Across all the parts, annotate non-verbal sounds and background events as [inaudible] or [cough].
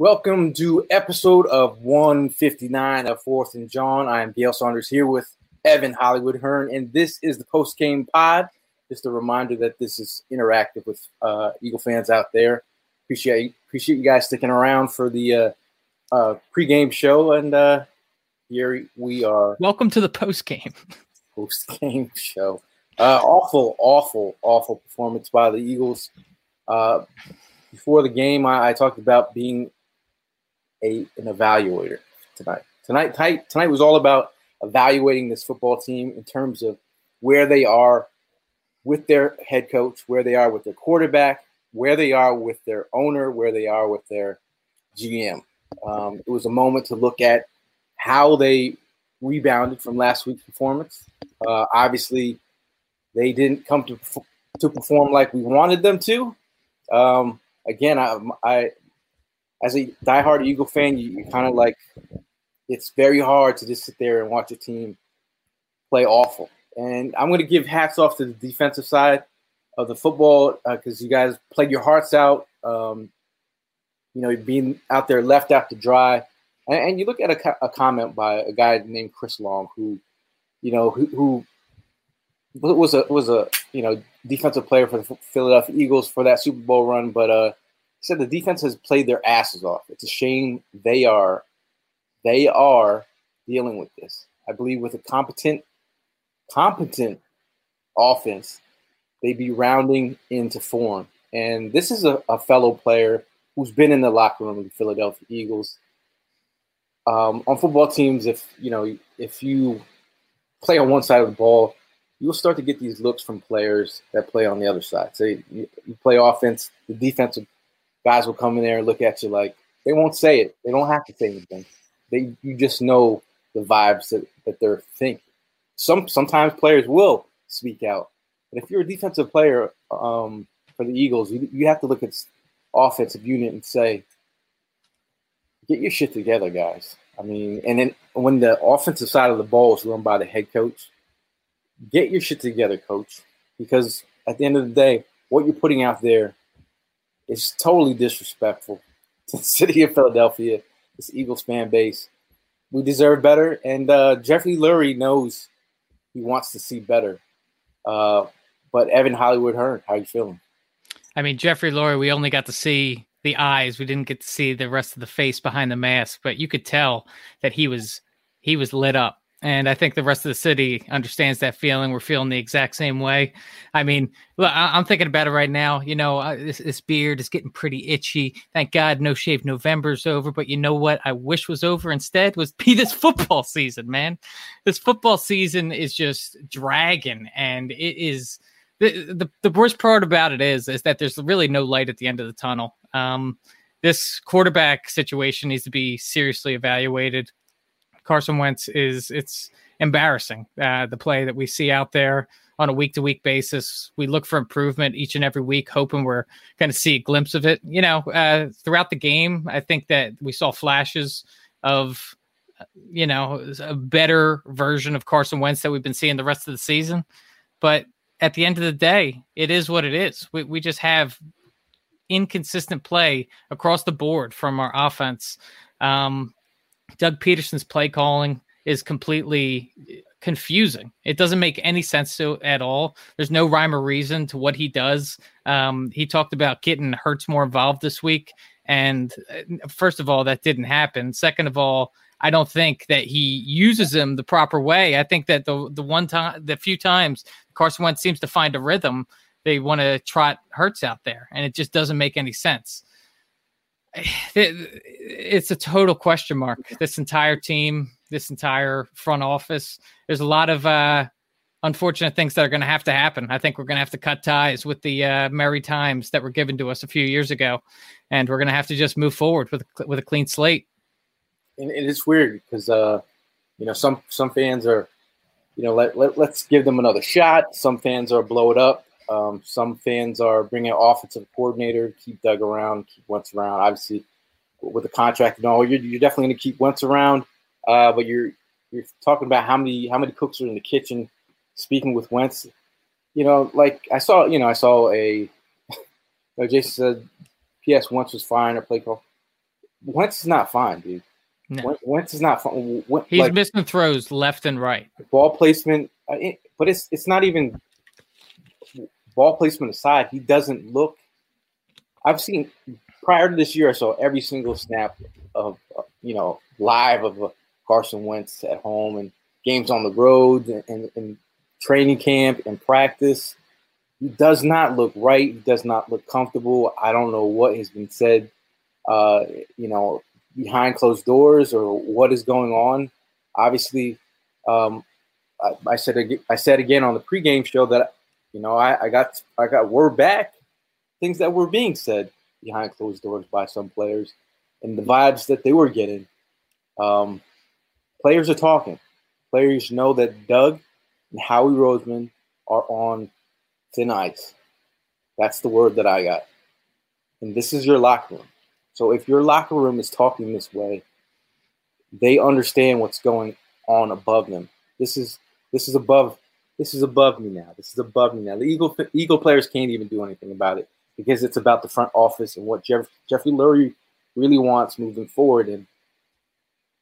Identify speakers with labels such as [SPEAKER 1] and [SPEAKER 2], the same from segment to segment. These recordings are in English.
[SPEAKER 1] Welcome to episode of 159 of Fourth and John. I am Gail Saunders here with Evan Hollywood Hearn, and this is the post game pod. Just a reminder that this is interactive with uh, Eagle fans out there. Appreciate appreciate you guys sticking around for the uh, uh, pregame show, and uh, here we are.
[SPEAKER 2] Welcome to the post game. [laughs]
[SPEAKER 1] Post game show. Uh, awful, awful, awful performance by the Eagles. Uh, before the game, I, I talked about being a an evaluator tonight. Tonight, tonight, tonight was all about evaluating this football team in terms of where they are with their head coach, where they are with their quarterback, where they are with their owner, where they are with their GM. Um, it was a moment to look at how they rebounded from last week's performance. Uh, obviously, they didn't come to to perform like we wanted them to. Um, again, I, I as a diehard Eagle fan, you, you kind of like it's very hard to just sit there and watch a team play awful. And I'm going to give hats off to the defensive side of the football because uh, you guys played your hearts out. Um, you know, being out there left out to dry. And, and you look at a, a, comment by a guy named Chris Long, who, you know, who, who was a was a you know defensive player for the Philadelphia Eagles for that Super Bowl run, but uh, said the defense has played their asses off. It's a shame they are they are dealing with this. I believe with a competent competent offense, they'd be rounding into form. And this is a, a fellow player who's been in the locker room of the Philadelphia Eagles. Um, on football teams, if you know if you play on one side of the ball, you'll start to get these looks from players that play on the other side. So you, you play offense, the defensive guys will come in there and look at you like they won't say it. They don't have to say anything. They you just know the vibes that, that they're thinking. Some sometimes players will speak out, but if you're a defensive player um, for the Eagles, you, you have to look at offensive unit and say, "Get your shit together, guys." I mean, and then when the offensive side of the ball is run by the head coach, get your shit together, coach, because at the end of the day, what you're putting out there it's totally disrespectful to the [laughs] city of Philadelphia, this Eagles fan base. We deserve better, and uh, Jeffrey Lurie knows he wants to see better. Uh, but Evan Hollywood Hearn, how you feeling?
[SPEAKER 2] I mean, Jeffrey Lurie, we only got to see the eyes. We didn't get to see the rest of the face behind the mask, but you could tell that he was he was lit up and I think the rest of the city understands that feeling. We're feeling the exact same way. I mean, look, I- am thinking about it right now. You know, uh, this, this, beard is getting pretty itchy. Thank God, no shave November's over. But you know what? I wish was over instead was [laughs] be this football season, man. This football season is just dragging, and it is the, the the worst part about it is is that there's really no light at the end of the tunnel. Um, this quarterback situation needs to be seriously evaluated. Carson Wentz is it's embarrassing uh, the play that we see out there on a week to week basis. We look for improvement each and every week, hoping we're going to see a glimpse of it. You know, uh, throughout the game, I think that we saw flashes of, you know, a better version of Carson Wentz that we've been seeing the rest of the season. But at the end of the day, it is what it is. We, we just have inconsistent play across the board from our offense. Um, Doug Pederson's play calling is completely confusing. It doesn't make any sense to at all. There's no rhyme or reason to what he does. Um, he talked about getting Hurts more involved this week, and uh, first of all, that didn't happen. Second of all, I don't think that he uses him the proper way. I think that the the one time, the few times Carson Wentz seems to find a rhythm, they want to trot Hurts out there, and it just doesn't make any sense. [sighs] It's a total question mark. This entire team, this entire front office. There's a lot of uh, unfortunate things that are going to have to happen. I think we're going to have to cut ties with the uh, merry times that were given to us a few years ago, and we're going to have to just move forward with a, with a clean slate.
[SPEAKER 1] And, and it's weird because uh, you know some some fans are, you know, let, let let's give them another shot. Some fans are blow it up. Um, some fans are bringing an offensive coordinator, keep Doug around, keep Wentz around. Obviously, with the contract and all, you're, you're definitely going to keep Wentz around. Uh, but you're you're talking about how many how many cooks are in the kitchen. Speaking with Wentz, you know, like I saw, you know, I saw a. [laughs] you know, Jason said, "P.S. Wentz was fine or play call." Wentz is not fine, dude. No. Wentz is not fine.
[SPEAKER 2] He's like, missing throws left and right.
[SPEAKER 1] Ball placement, uh, but it's it's not even ball placement aside. He doesn't look. I've seen prior to this year, I saw every single snap of uh, you know live of a Carson Wentz at home and games on the road and, and, and training camp and practice. He does not look right. He does not look comfortable. I don't know what has been said, uh, you know, behind closed doors or what is going on. Obviously, um, I, I, said I said again on the pregame show that you know I, I got I got word back things that were being said behind closed doors by some players and the vibes that they were getting. Um, players are talking. Players know that Doug and Howie Roseman are on thin ice. That's the word that I got. And this is your locker room. So if your locker room is talking this way, they understand what's going on above them. This is this is above this is above me now. This is above me now. The Eagle Eagle players can't even do anything about it because it's about the front office and what Jeff, Jeffrey Lurie really wants moving forward. And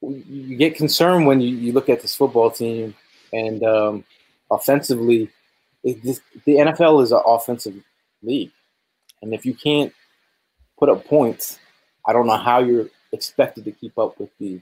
[SPEAKER 1] you get concerned when you, you look at this football team and um, offensively, it, this, the NFL is an offensive league, and if you can't put up points, I don't know how you're expected to keep up with the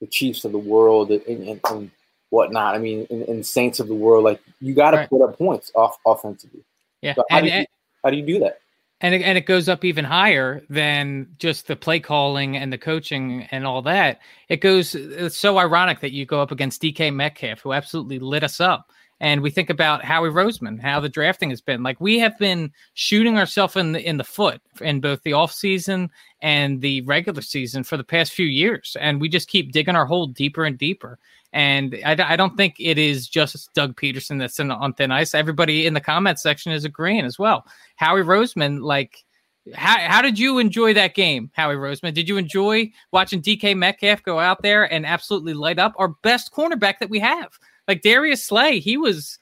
[SPEAKER 1] the Chiefs of the world and, and, and whatnot. I mean, in, and, Saints of the world. Like you got to right. put up points off offensively.
[SPEAKER 2] Yeah.
[SPEAKER 1] So how, and, do you, how do you do that?
[SPEAKER 2] and it, and it goes up even higher than just the play calling and the coaching and all that. It goes. It's so ironic that you go up against DK Metcalf, who absolutely lit us up. And we think about Howie Roseman, how the drafting has been. Like we have been shooting ourselves in the in the foot in both the off season and the regular season for the past few years, and we just keep digging our hole deeper and deeper. And I, I don't think it is just Doug Pederson that's in, on thin ice. Everybody in the comment section is agreeing as well. Howie Roseman, like, how, how did you enjoy that game, Howie Roseman? Did you enjoy watching DK Metcalf go out there and absolutely light up our best cornerback that we have? Like Darius Slay, he was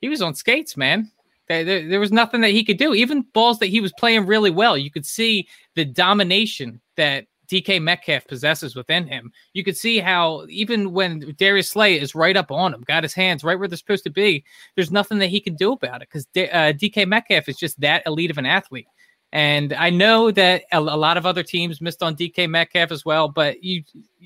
[SPEAKER 2] he was on skates, man. There, there, there, was nothing that he could do. Even balls that he was playing really well, you could see the domination that DK Metcalf possesses within him. You could see how even when Darius Slay is right up on him, got his hands right where they're supposed to be, there's nothing that he can do about it because uh, DK Metcalf is just that elite of an athlete. And I know that a, lot of other teams missed on DK Metcalf as well, but you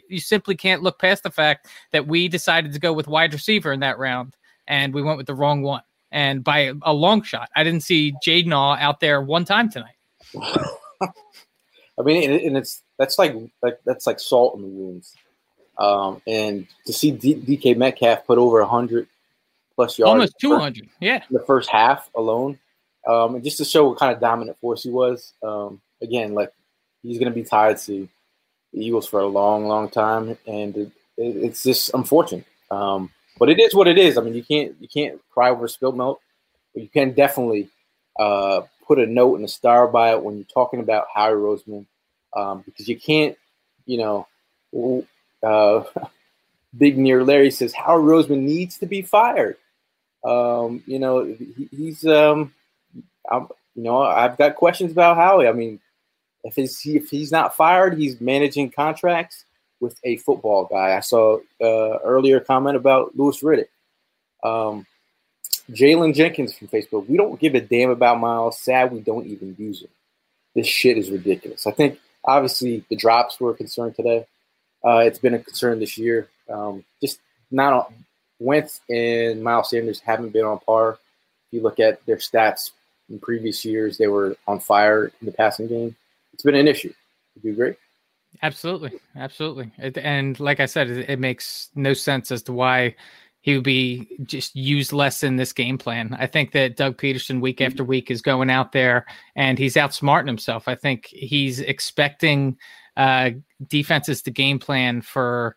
[SPEAKER 2] you simply can't look past the fact that we decided to go with wide receiver in that round, and we went with the wrong one, and by a, long shot. I didn't see Jaydn out there one time tonight. [laughs]
[SPEAKER 1] I mean, and it's that's like like that's like salt in the wounds. Um, and to see D- DK Metcalf put over hundred plus yards.
[SPEAKER 2] Almost 200. Yeah.
[SPEAKER 1] The first half alone. Um, and just to show what kind of dominant force he was. Um, again, like he's going to be tied to the Eagles for a long, long time, and it, it, it's just unfortunate. Um, but it is what it is. I mean, you can't you can't cry over spilled milk, but you can definitely uh, put a note and a star by it when you're talking about Howie Roseman, um, because you can't, you know, uh, [laughs] Big Near Larry says Howie Roseman needs to be fired. Um, you know, he, he's, um, I'm, you know, I've got questions about Howie. I mean, if he's if he's not fired, he's managing contracts with a football guy. I saw uh, earlier comment about Louis Riddick. Um, Jalen Jenkins from Facebook. We don't give a damn about Miles. Sad we don't even use him. This shit is ridiculous. I think obviously the drops were a concern today. Uh, it's been a concern this year. Um, just not on, Wentz and Miles Sanders haven't been on par. If you look at their stats in previous years, they were on fire in the passing game. It's been an issue. Would you agree?
[SPEAKER 2] Absolutely, absolutely. It, and like I said, it, it, makes no sense as to why he would be just used less in this game plan. I think that Doug Pederson week mm-hmm. after week, is going out there and he's outsmarting himself. I think he's expecting uh, defenses to game plan for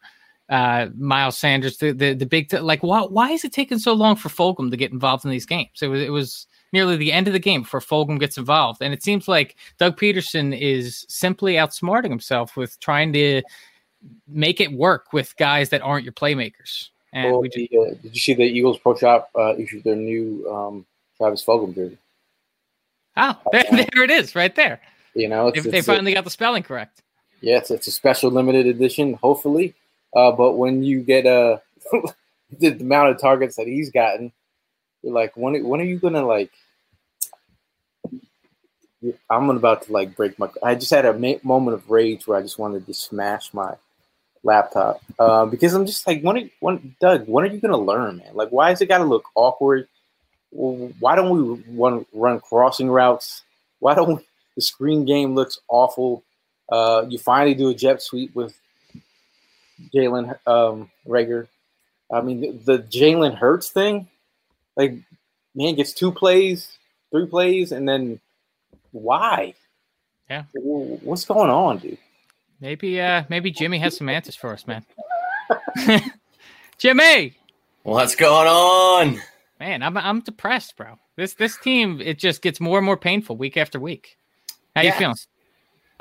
[SPEAKER 2] uh, Miles Sanders. The the, the big t- like why why is it taking so long for Fulgham to get involved in these games? It was it was nearly the end of the game before Fulgham gets involved, and it seems like Doug Pederson is simply outsmarting himself with trying to make it work with guys that aren't your playmakers. And
[SPEAKER 1] well, just, the, uh, did you see the Eagles Pro Shop uh, issued their new um, Travis Fulgham jersey?
[SPEAKER 2] Oh, there, [laughs] there, it is, right there.
[SPEAKER 1] You know,
[SPEAKER 2] it's, they, it's, finally got the spelling correct.
[SPEAKER 1] Yes, it's a special limited edition, hopefully. Uh, but when you get uh, [laughs] the amount of targets that he's gotten, you're like, when when are you gonna like? I'm about to like break my. I just had a moment of rage where I just wanted to smash my laptop uh, because I'm just like, when, are, when Doug, when are you gonna learn, man? Like, why is it got to look awkward? Why don't we run run crossing routes? Why don't we, the screen game looks awful? Uh, you finally do a jet sweep with Jalen um, Reagor. I mean, the, the Jalen Hurts thing, like, man gets two plays, three plays, and then why?
[SPEAKER 2] Yeah.
[SPEAKER 1] What's going on, dude?
[SPEAKER 2] Maybe, uh, maybe Jimmy has some answers for us, man. [laughs] Jimmy,
[SPEAKER 3] what's going on?
[SPEAKER 2] Man, I'm I'm depressed, bro. This this team it just gets more and more painful week after week. How yeah. you feeling?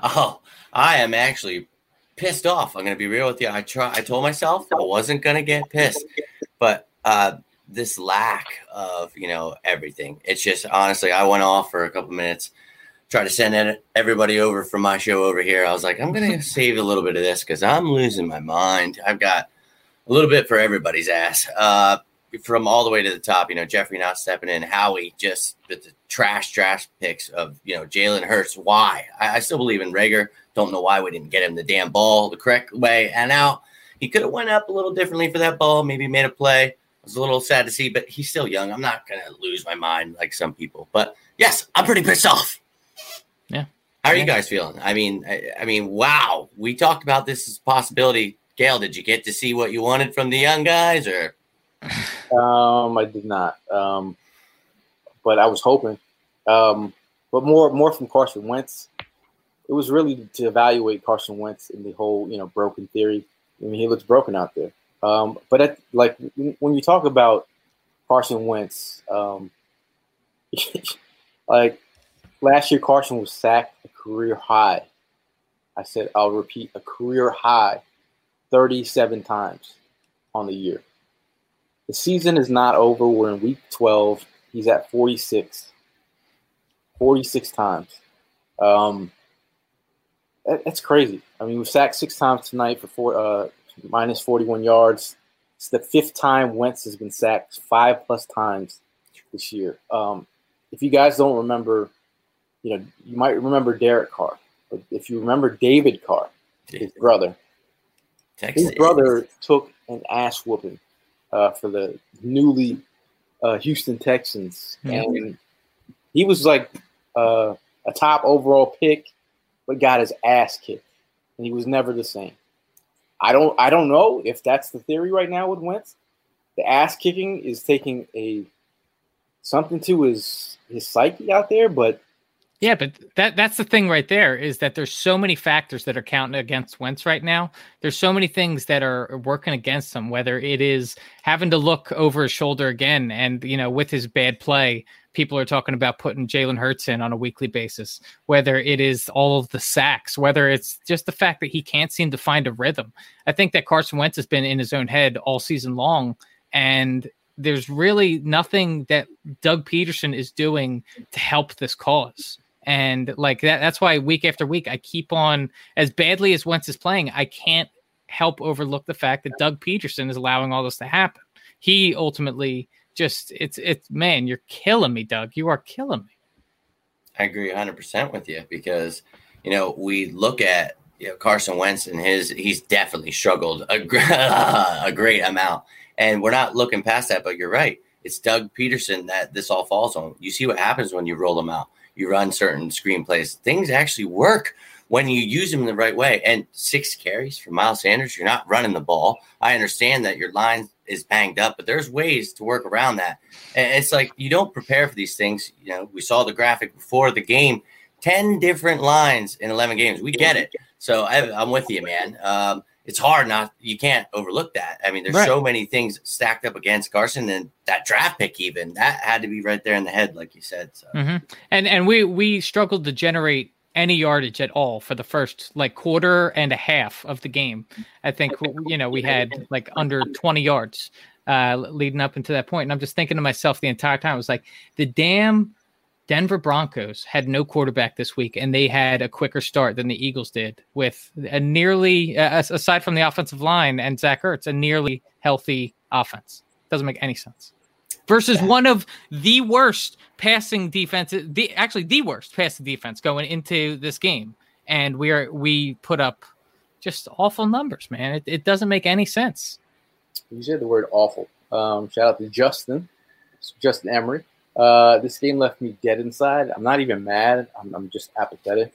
[SPEAKER 3] Oh, I am actually pissed off. I'm gonna be real with you. I try. I told myself I wasn't gonna get pissed, but uh, this lack of you know everything. It's just honestly, I went off for a couple minutes, tried to send everybody over from my show over here. I was like, I'm gonna save a little bit of this because I'm losing my mind. I've got a little bit for everybody's ass. Uh, from all the way to the top, you know, Jeffrey not stepping in, Howie just the, trash, trash picks of, you know, Jalen Hurts. Why? I, I, still believe in Reagor. Don't know why we didn't get him the damn ball the correct way. And now he could have went up a little differently for that ball, maybe made a play. I was a little sad to see, but he's still young. I'm not going to lose my mind like some people. But yes, I'm pretty pissed off.
[SPEAKER 2] Yeah.
[SPEAKER 3] How are you guys feeling? I mean, I, I mean, wow. We talked about this as a possibility. Gail, did you get to see what you wanted from the young guys or?
[SPEAKER 1] Um, I did not. Um, but I was hoping. Um, but more more from Carson Wentz. It was really to evaluate Carson Wentz in the whole, you know, broken theory. I mean, he looks broken out there. Um, but at, like when you talk about Carson Wentz, um, [laughs] like last year, Carson was sacked a career high. I said I'll repeat a career high, thirty-seven times on the year. The season is not over. We're in week 12. He's at 46. 46 times. Um, that, that's crazy. I mean, we've sacked six times tonight for four, uh, minus 41 yards. It's the fifth time Wentz has been sacked five plus times this year. Um, if you guys don't remember, you know, you might remember Derek Carr, but if you remember David Carr, his brother, Texas. his brother took an ass whooping uh, for the newly uh, Houston Texans, mm-hmm. and he was like uh, a top overall pick, but got his ass kicked, and he was never the same. I don't I don't know if that's the theory right now with Wentz, the ass kicking is taking a something to his his psyche out there, but
[SPEAKER 2] yeah, but that that's the thing right there is that there's so many factors that are counting against Wentz right now. There's so many things that are working against him, whether it is having to look over his shoulder again and you know, with his bad play, people are talking about putting Jalen Hurts in on a weekly basis, whether it is all of the sacks, whether it's just the fact that he can't seem to find a rhythm. I think that Carson Wentz has been in his own head all season long. And there's really nothing that Doug Pederson is doing to help this cause. And like that, that's why week after week, I keep on as badly as Wentz is playing. I can't help overlook the fact that Doug Pederson is allowing all this to happen. He ultimately just, it's, it's, man, you're killing me, Doug. You are killing me.
[SPEAKER 3] I agree 100% with you because, you know, we look at you know, Carson Wentz and his, he's definitely struggled a, [laughs] a great amount. And we're not looking past that, but you're right. It's Doug Pederson that this all falls on. You see what happens when you roll them out you run certain screenplays. Things actually work when you use them the right way. And six carries for Miles Sanders, you're not running the ball. I understand that your line is banged up, but there's ways to work around that. And it's like you don't prepare for these things. You know, we saw the graphic before the game 10 different lines in 11 games. We get it. So I, am with you, man. Um, it's hard not you can't overlook that. I mean, there's right. so many things stacked up against Carson and that draft pick even that had to be right there in the head, like you said. So
[SPEAKER 2] mm-hmm. and and we we struggled to generate any yardage at all for the first like quarter and a half of the game. I think you know we had like under 20 yards uh leading up into that point. And I'm just thinking to myself the entire time, I was like, the damn Denver Broncos had no quarterback this week, and they had a quicker start than the Eagles did, with a nearly, uh, aside from the offensive line and Zach Ertz, a nearly healthy offense. Doesn't make any sense. Versus yeah. one of the worst passing defenses, the actually the worst passing defense going into this game, and we are we put up just awful numbers, man. It, it doesn't make any sense.
[SPEAKER 1] You said the word awful. Um, shout out to Justin, Justin Emery. Uh, this game left me dead inside. I'm not even mad. I'm, I'm just apathetic.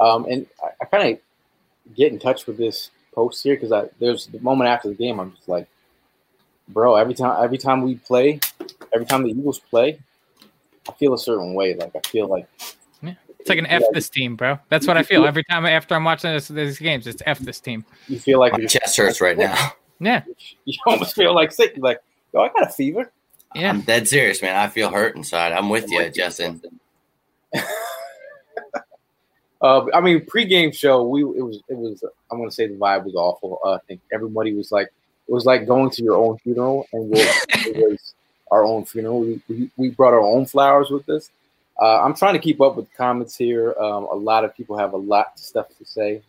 [SPEAKER 1] Um, and I, I kind of get in touch with this post here because there's the moment after the game. I'm just like, bro. Every time, every time we play, every time the Eagles play, I feel a certain way. Like I feel like
[SPEAKER 2] yeah. It's like an F this team, bro. That's what I feel every time after I'm watching this, these games. It's F this team.
[SPEAKER 1] You feel like
[SPEAKER 3] my chest hurts right now.
[SPEAKER 2] Yeah. [laughs]
[SPEAKER 1] You almost feel like sick. You're like, yo, I got a fever.
[SPEAKER 2] Yeah.
[SPEAKER 3] I'm dead serious, man. I feel hurt inside. I'm with I'm you, with Justin. [laughs]
[SPEAKER 1] uh, I mean, pregame show, we it was it was. I'm gonna say the vibe was awful. Uh, I think everybody was like, it was like going to your own funeral, and it was [laughs] our own funeral. We, we, we brought our own flowers with us. Uh, I'm trying to keep up with comments here. Um, a lot of people have a lot of stuff to say.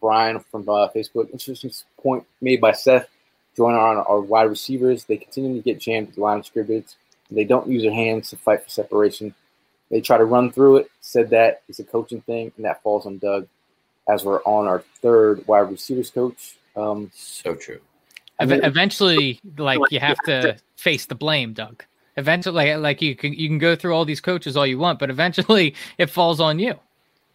[SPEAKER 1] Brian from uh, Facebook, interesting point made by Seth join our, our wide receivers. They continue to get jammed at the line of scrimmage. They don't use their hands to fight for separation. They try to run through it. Said that it's a coaching thing, and that falls on Doug as we're on our third wide receivers coach. Um,
[SPEAKER 3] so true.
[SPEAKER 2] Eventually, like you have to face the blame, Doug. Eventually, like you can you can go through all these coaches all you want, but eventually [laughs] it falls on you.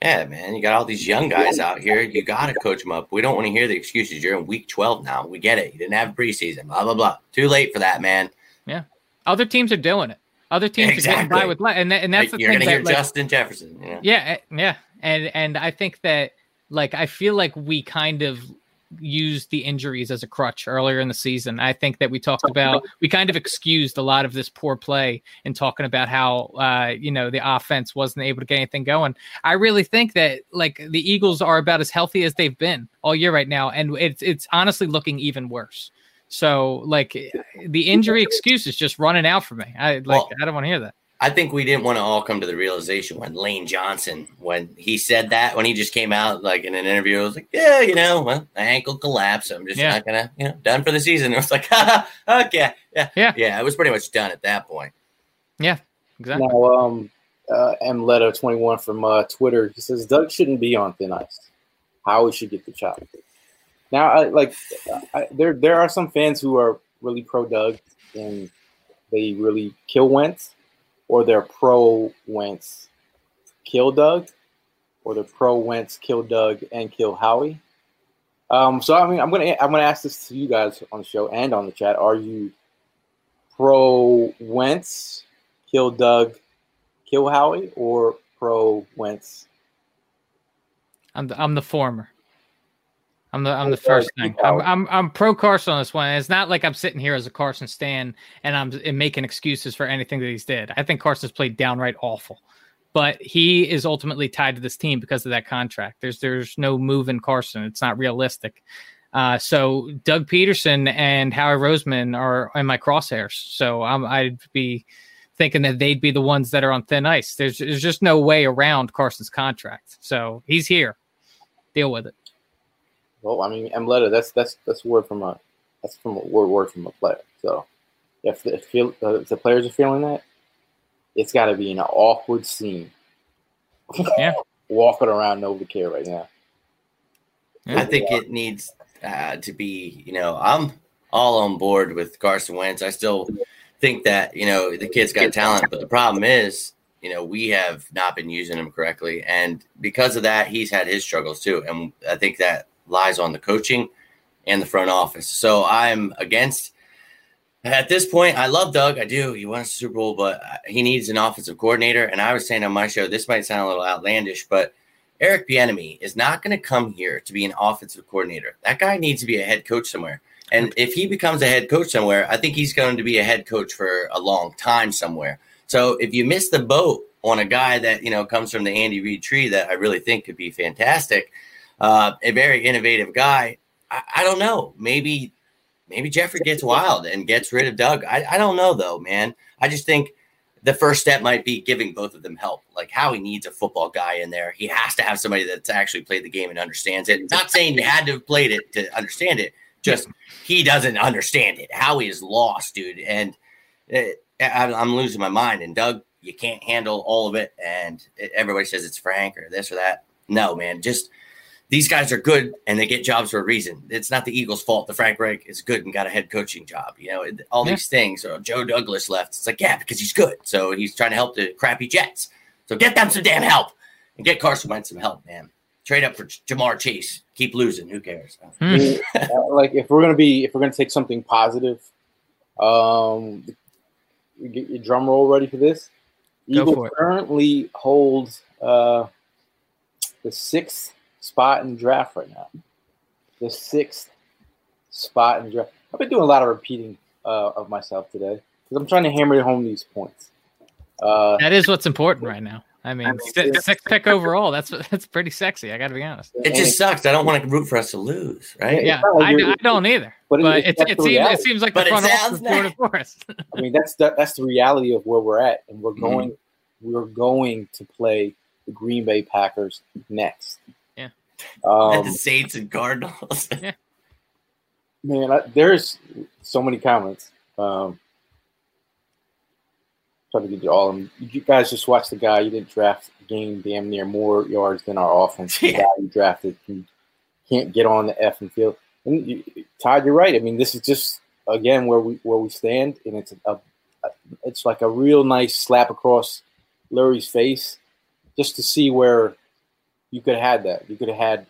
[SPEAKER 3] Yeah, man, you got all these young guys out here. You got to coach them up. We don't want to hear the excuses. You're in week 12 now. We get it. You didn't have preseason, blah, blah, blah. Too late for that, man.
[SPEAKER 2] Yeah. Other teams are doing it. Other teams exactly. are getting by with, and, and that's the
[SPEAKER 3] You're
[SPEAKER 2] thing.
[SPEAKER 3] You're
[SPEAKER 2] going
[SPEAKER 3] to hear like, Justin Jefferson.
[SPEAKER 2] Yeah. yeah. Yeah. And, and I think that, like, I feel like we kind of used the injuries as a crutch earlier in the season. I think that we talked about we kind of excused a lot of this poor play in talking about how uh, you know the offense wasn't able to get anything going. I really think that like the Eagles are about as healthy as they've been all year right now, and it's it's honestly looking even worse. So like the injury excuse is just running out for me. I like well, I don't want to hear that.
[SPEAKER 3] I think we didn't want to all come to the realization when Lane Johnson, when he said that, when he just came out like in an interview, I was like, yeah, you know, well, my ankle collapsed. I'm just yeah. not gonna, you know, done for the season. [laughs] It was like, [laughs] okay, yeah, yeah, yeah. It was pretty much done at that point.
[SPEAKER 2] Yeah, exactly.
[SPEAKER 1] Now, um, uh, M Letter 21 from uh, Twitter, he says Doug shouldn't be on thin ice. Howie should get the chop. Now, I, like, I, there there are some fans who are really pro Doug and they really kill Wentz or they're pro Wentz kill Doug, or they're pro Wentz kill Doug and kill Howie. Um, so I mean, I'm gonna I'm gonna ask this to you guys on the show and on the chat. Are you pro Wentz, kill Doug, kill Howie, or pro Wentz?
[SPEAKER 2] I'm the, I'm the former. I'm the I'm the first thing. I'm, I'm I'm pro Carson on this one. It's not like I'm sitting here as a Carson stan and I'm making excuses for anything that he's did. I think Carson's played downright awful, but he is ultimately tied to this team because of that contract. There's there's no move in Carson. It's not realistic. Uh, so Doug Pederson and Howie Roseman are in my crosshairs. So I'm, I'd be thinking that they'd be the ones that are on thin ice. There's there's just no way around Carson's contract. So he's here. Deal with it.
[SPEAKER 1] Well, I mean, Emletta, that's that's that's word from a that's from a word word from a player. So if the, feel, uh, if the players are feeling that, it's got to be an awkward scene.
[SPEAKER 2] Yeah, [laughs]
[SPEAKER 1] walking around Novacare right now.
[SPEAKER 3] I think it needs uh, to be. You know, I'm all on board with Carson Wentz. I still think that you know the kid's got talent, but the problem is you know, we have not been using him correctly. And because of that, he's had his struggles too. And I think that lies on the coaching and the front office. So I'm against at this point. I love Doug. I do. He won a Super Bowl, but he needs an offensive coordinator. And I was saying on my show, this might sound a little outlandish, but Eric Bieniemy is not going to come here to be an offensive coordinator. That guy needs to be a head coach somewhere. And if he becomes a head coach somewhere, I think he's going to be a head coach for a long time somewhere. So if you miss the boat on a guy that you know comes from the Andy Reid tree that I really think could be fantastic, uh, a very innovative guy. I, I, don't know. Maybe maybe Jeffrey gets wild and gets rid of Doug. I, I don't know though, man. I just think the first step might be giving both of them help. Like Howie needs a football guy in there. He has to have somebody that's actually played the game and understands it. Not saying you had to have played it to understand it. Just he doesn't understand it. Howie is lost, dude. And it, I'm losing my mind. And Doug, you can't handle all of it. And everybody says it's Frank or this or that. No, man, just these guys are good and they get jobs for a reason. It's not the Eagles' fault that Frank Reich is good and got a head coaching job. You know, all yeah. these things. Or Joe Douglas left. It's like, yeah, because he's good. So he's trying to help the crappy Jets. So get them some damn help and get Carson Wentz some help, man. Trade up for Ja'Marr Chase. Keep losing. Who cares?
[SPEAKER 1] Hmm. like if we're gonna be, if we're gonna take something positive, um, get your drum roll ready for this.
[SPEAKER 2] Go
[SPEAKER 1] Eagles currently holds uh, the sixth spot in draft right now. The sixth spot in draft. I've been doing a lot of repeating uh, of myself today because I'm trying to hammer home these points.
[SPEAKER 2] Uh, that is what's important right now. I mean, I mean six pick overall. That's that's pretty sexy. I got to be honest.
[SPEAKER 3] It just sucks. I don't want to root for us to lose, right?
[SPEAKER 2] Yeah, I, I, don't either. But, but it, it, it seems it seems like but the front office nice. for us. [laughs]
[SPEAKER 1] I mean, that's the, that's the reality of where we're at, and we're mm-hmm. going mm-hmm. we're going to play the Green Bay Packers next.
[SPEAKER 2] Yeah,
[SPEAKER 3] um, the Saints and Cardinals. [laughs]
[SPEAKER 1] Man, I, there's so many comments. Um, try to get you all of them. You guys just watch the guy. You didn't draft game damn near more yards than our offense. The [laughs] guy you drafted can't get on the effing field. And you, Todd, you're right. I mean, this is just again where we where we stand, and it's a, a it's like a real nice slap across Lurie's face, just to see where you could have had that. You could have had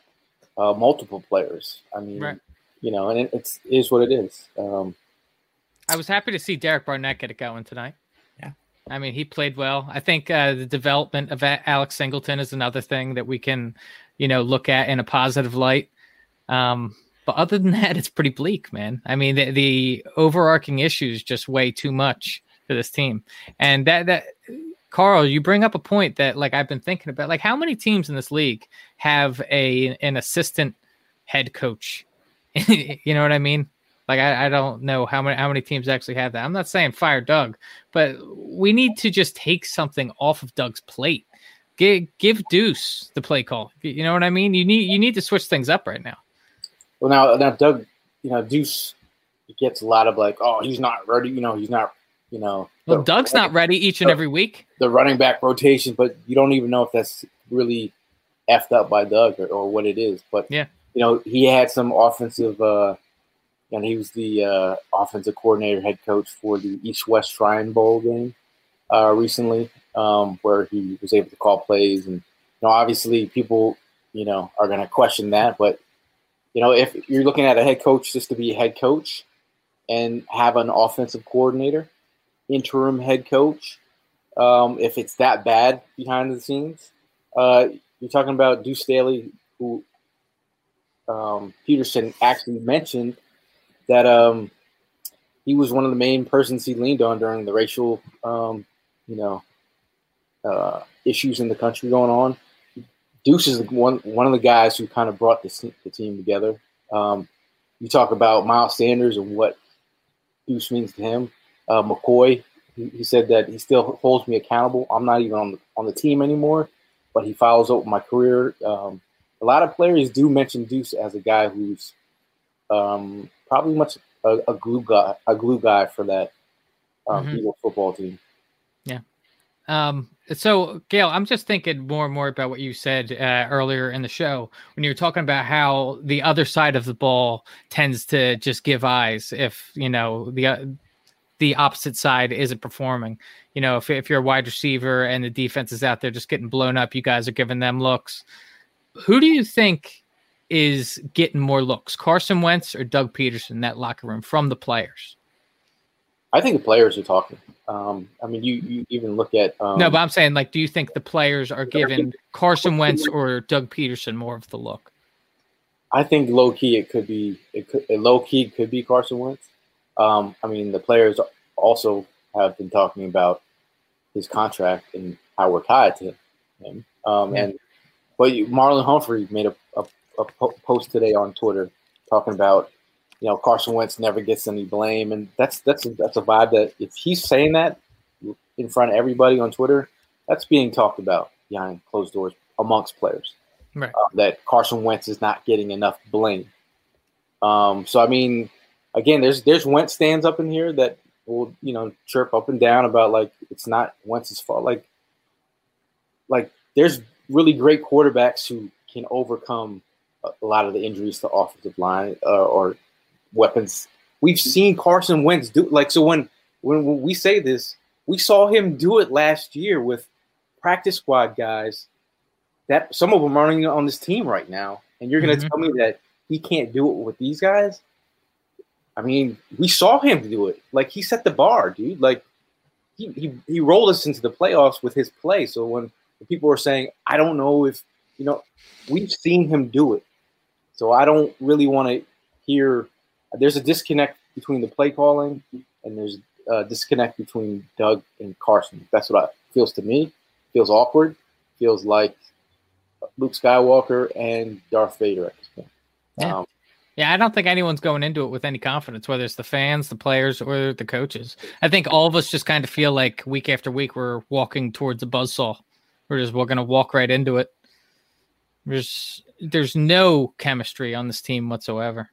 [SPEAKER 1] uh, multiple players. I mean, right. you know, and it, it's it is what it is. Um,
[SPEAKER 2] I was happy to see Derek Barnett get it going tonight. Yeah, I mean, he played well. I think uh, the development of Alex Singleton is another thing that we can, you know, look at in a positive light. Um, but other than [laughs] that, it's pretty bleak, man. I mean, the, the overarching issues just weigh too much for this team. And that that Carl, you bring up a point that like I've been thinking about. Like, how many teams in this league have a an assistant head coach? [laughs] you know what I mean? Like I, I don't know how many how many teams actually have that. I'm not saying fire Doug, but we need to just take something off of Doug's plate. Give give Deuce the play call. You know what I mean? You need you need to switch things up right now.
[SPEAKER 1] Well, now now Doug, you know Deuce gets a lot of like, oh, he's not ready. You know, he's not. You know,
[SPEAKER 2] well, Doug's not ready each and every week.
[SPEAKER 1] The running back rotation, but you don't even know if that's really effed up by Doug or, or what it is. But
[SPEAKER 2] yeah,
[SPEAKER 1] you know, he had some offensive. uh and he was the uh, offensive coordinator, head coach for the East West Shrine Bowl game uh, recently, um, where he was able to call plays. And you know, obviously, people you know are going to question that, but you know, if you're looking at a head coach just to be a head coach and have an offensive coordinator, interim head coach. Um, if it's that bad behind the scenes, uh, you're talking about Deuce Staley, who um, Pederson actually mentioned that um, he was one of the main persons he leaned on during the racial, um, you know, uh, issues in the country going on. Deuce is one one of the guys who kind of brought the, the team together. Um, you talk about Miles Sanders and what Deuce means to him. Uh, McCoy, he, he, said that he still holds me accountable. I'm not even on the, on the team anymore, but he follows up with my career. Um, a lot of players do mention Deuce as a guy who's um, probably much a, a, glue guy, a glue guy for that um, mm-hmm. Eagle football team.
[SPEAKER 2] Yeah. Um, so, Gail, I'm just thinking more and more about what you said uh, earlier in the show when you were talking about how the other side of the ball tends to just give eyes if you know the uh, the opposite side isn't performing. You know, if if you're a wide receiver and the defense is out there just getting blown up, you guys are giving them looks. Who do you think is getting more looks, Carson Wentz or Doug Pederson, that locker room from the players?
[SPEAKER 1] I think the players are talking. Um, I mean, you you even look at um,
[SPEAKER 2] no, but I'm saying like, do you think the players are giving Carson Wentz or Doug Pederson more of the look?
[SPEAKER 1] I think low key it could be it could low key could be Carson Wentz. Um, I mean, the players also have been talking about his contract and how we're tied to him. Um, yeah. And but Marlon Humphrey made a, a, a post today on Twitter talking about you know, Carson Wentz never gets any blame, and that's that's a, that's a vibe that if he's saying that in front of everybody on Twitter, that's being talked about behind closed doors amongst players. Right. Uh, that Carson Wentz is not getting enough blame. Um, so I mean, again, there's there's Wentz stands up in here that will you know chirp up and down about like it's not Wentz's fault. Like like there's really great quarterbacks who can overcome a lot of the injuries to offensive line uh, or weapons. We've seen Carson Wentz do like so when when we say this, we saw him do it last year with practice squad guys. That some of them are on this team right now, and you're going to mm-hmm. tell me that he can't do it with these guys? I mean, we saw him do it. Like he set the bar, dude. Like he he, he rolled us into the playoffs with his play. So when people are saying, I don't know if you know, we've seen him do it. So I don't really want to hear there's a disconnect between the play calling and there's a disconnect between Doug and Carson. That's what it feels to me. Feels awkward. Feels like Luke Skywalker and Darth Vader at this point.
[SPEAKER 2] Yeah. Um, yeah, I don't think anyone's going into it with any confidence, whether it's the fans, the players, or the coaches. I think all of us just kind of feel like week after week we're walking towards a buzzsaw. We're just we're gonna walk right into it. There's there's no chemistry on this team whatsoever.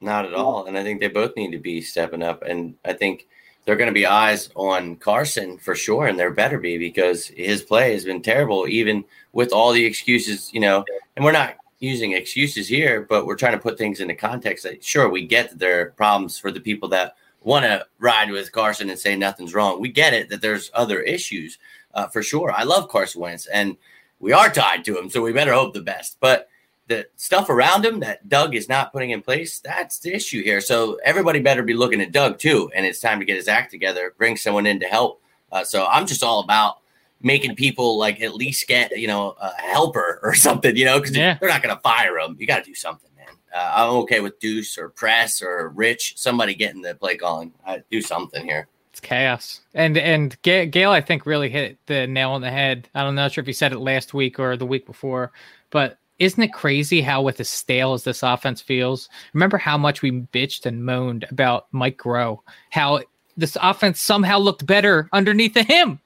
[SPEAKER 3] Not at all. And I think they both need to be stepping up. And I think they're going to be eyes on Carson for sure. And there better be because his play has been terrible, even with all the excuses, you know. And we're not using excuses here, but we're trying to put things into context that sure, we get that there are problems for the people that want to ride with Carson and say nothing's wrong. We get it that there's other issues uh, for sure. I love Carson Wentz and we are tied to him, so we better hope the best. But the stuff around him that Doug is not putting in place, that's the issue here. So everybody better be looking at Doug too. And it's time to get his act together, bring someone in to help. Uh, so I'm just all about making people like at least get, you know, a helper or something, you know, because yeah. they're not going to fire him. You got to do something, man. Uh, I'm okay with Deuce or Press or Rich, somebody getting the play calling. I do something here.
[SPEAKER 2] It's chaos. And and Gail, I think, really hit the nail on the head. I don't know sure if he said it last week or the week before, but isn't it crazy how with as stale as this offense feels? Remember how much we bitched and moaned about Mike Groh, how this offense somehow looked better underneath of him.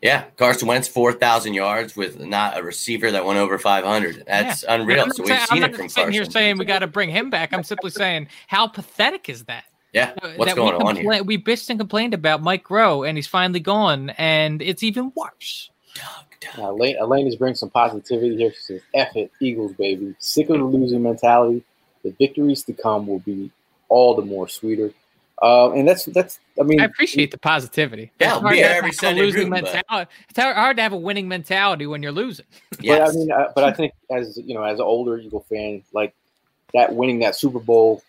[SPEAKER 3] Yeah, Carson Wentz four thousand yards with not a receiver that went over five hundred. That's yeah. unreal. So we've saying, seen I'm it from Carson.
[SPEAKER 2] Here saying we got to bring him back. I'm simply saying how pathetic is that?
[SPEAKER 3] Yeah, uh, what's going on
[SPEAKER 2] compla-
[SPEAKER 3] here?
[SPEAKER 2] We bitched and complained about Mike Groh, and he's finally gone, and it's even worse.
[SPEAKER 1] Doug. Now, Elaine, Elaine uh, is bringing some positivity here. She says, F it, Eagles, baby. Sick of the losing mentality. The victories to come will be all the more sweeter. Uh, and that's that's. I mean,
[SPEAKER 2] I appreciate the positivity.
[SPEAKER 3] Yeah,
[SPEAKER 2] it's hard,
[SPEAKER 3] to every Sunday
[SPEAKER 2] losing
[SPEAKER 3] room,
[SPEAKER 2] mentality. It's hard to have a winning mentality when you're losing.
[SPEAKER 1] Yeah, But I mean, uh, but I think as you know, as an older Eagle fan, like that winning that Super Bowl,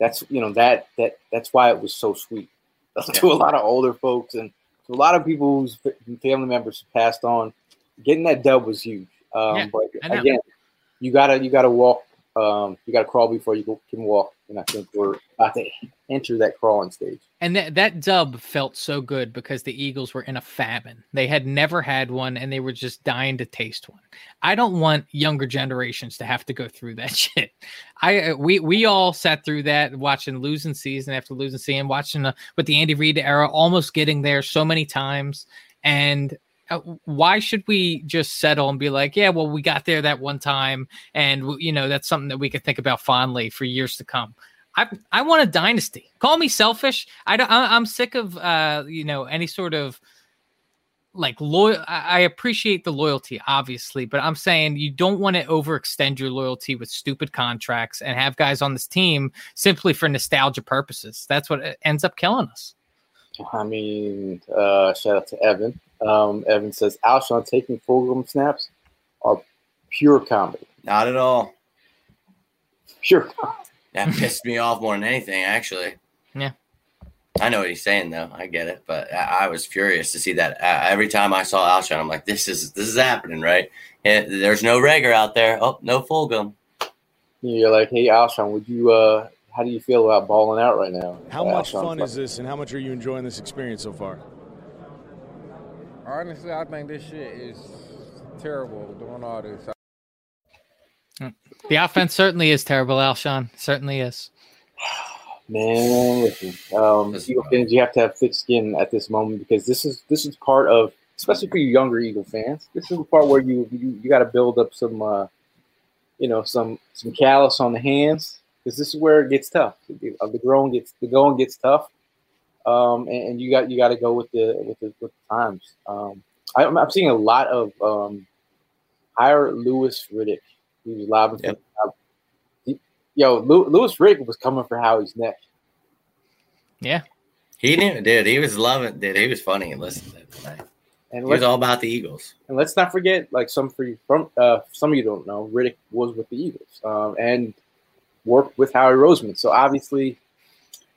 [SPEAKER 1] that's you know that that that's why it was so sweet [laughs] to a lot of older folks and to a lot of people whose family members passed on. Getting that dub was huge. Um,
[SPEAKER 2] Yeah,
[SPEAKER 1] but
[SPEAKER 2] I know.
[SPEAKER 1] again, you gotta you gotta walk. Um, you gotta crawl before you can walk. And I think we're about to enter that crawling stage.
[SPEAKER 2] And that that dub felt so good because the Eagles were in a famine. They had never had one and they were just dying to taste one. I don't want younger generations to have to go through that [laughs] shit. I uh, we we all sat through that watching losing season after losing season, watching uh, with the Andy Reid era, almost getting there so many times. And why should we just settle and be like, yeah, well, we got there that one time, and you know that's something that we could think about fondly for years to come. I I want a dynasty. Call me selfish. I don't, I- I'm sick of uh you know any sort of like loyal. I appreciate the loyalty, obviously, but I'm saying you don't want to overextend your loyalty with stupid contracts and have guys on this team simply for nostalgia purposes. That's what ends up killing us.
[SPEAKER 1] I mean, uh, shout out to Evan. Um, Evan says Alshon taking Fulgham snaps are pure comedy.
[SPEAKER 3] Not at all.
[SPEAKER 1] Pure [laughs] comedy.
[SPEAKER 3] That pissed me off more than anything, actually.
[SPEAKER 2] Yeah.
[SPEAKER 3] I know what he's saying though. I get it, but I, I was furious to see that. Uh, every time I saw Alshon, I'm like, "This is this is happening, right?" Yeah, there's no Reagor out there. Oh, no Fulgham.
[SPEAKER 1] You're like, hey, Alshon, would you? Uh, how do you feel about balling out right now?
[SPEAKER 4] How
[SPEAKER 1] Uh,
[SPEAKER 4] much
[SPEAKER 1] Alshon's
[SPEAKER 4] fun
[SPEAKER 1] like,
[SPEAKER 4] is this, and how much are you enjoying this experience so far?
[SPEAKER 5] Honestly, I think this shit is terrible doing all this.
[SPEAKER 2] The offense certainly is terrible, Alshon. Certainly is. [sighs]
[SPEAKER 1] Man, listen, um, Eagle fans, you have to have thick skin at this moment because this is this is part of, especially for you younger Eagle fans. This is the part where you you, you got to build up some, uh, you know, some some callus on the hands because this is where it gets tough. The, the growing gets the going gets tough, um, and, and you got you got to go with the with the, with the times. Um, I, I'm, I'm seeing a lot of um, hire Louis Riddick. He was lobbing.
[SPEAKER 3] Yep.
[SPEAKER 1] He- Yo, Lew- Louis Riddick was coming for Howie's neck.
[SPEAKER 2] Yeah.
[SPEAKER 3] He knew, dude. He was loving, dude. He was funny and listening to it tonight.
[SPEAKER 1] And
[SPEAKER 3] He was all about the Eagles.
[SPEAKER 1] and let's not forget, like some for you from uh, some of you don't know, Riddick was with the Eagles um, and worked with Howie Roseman. So obviously,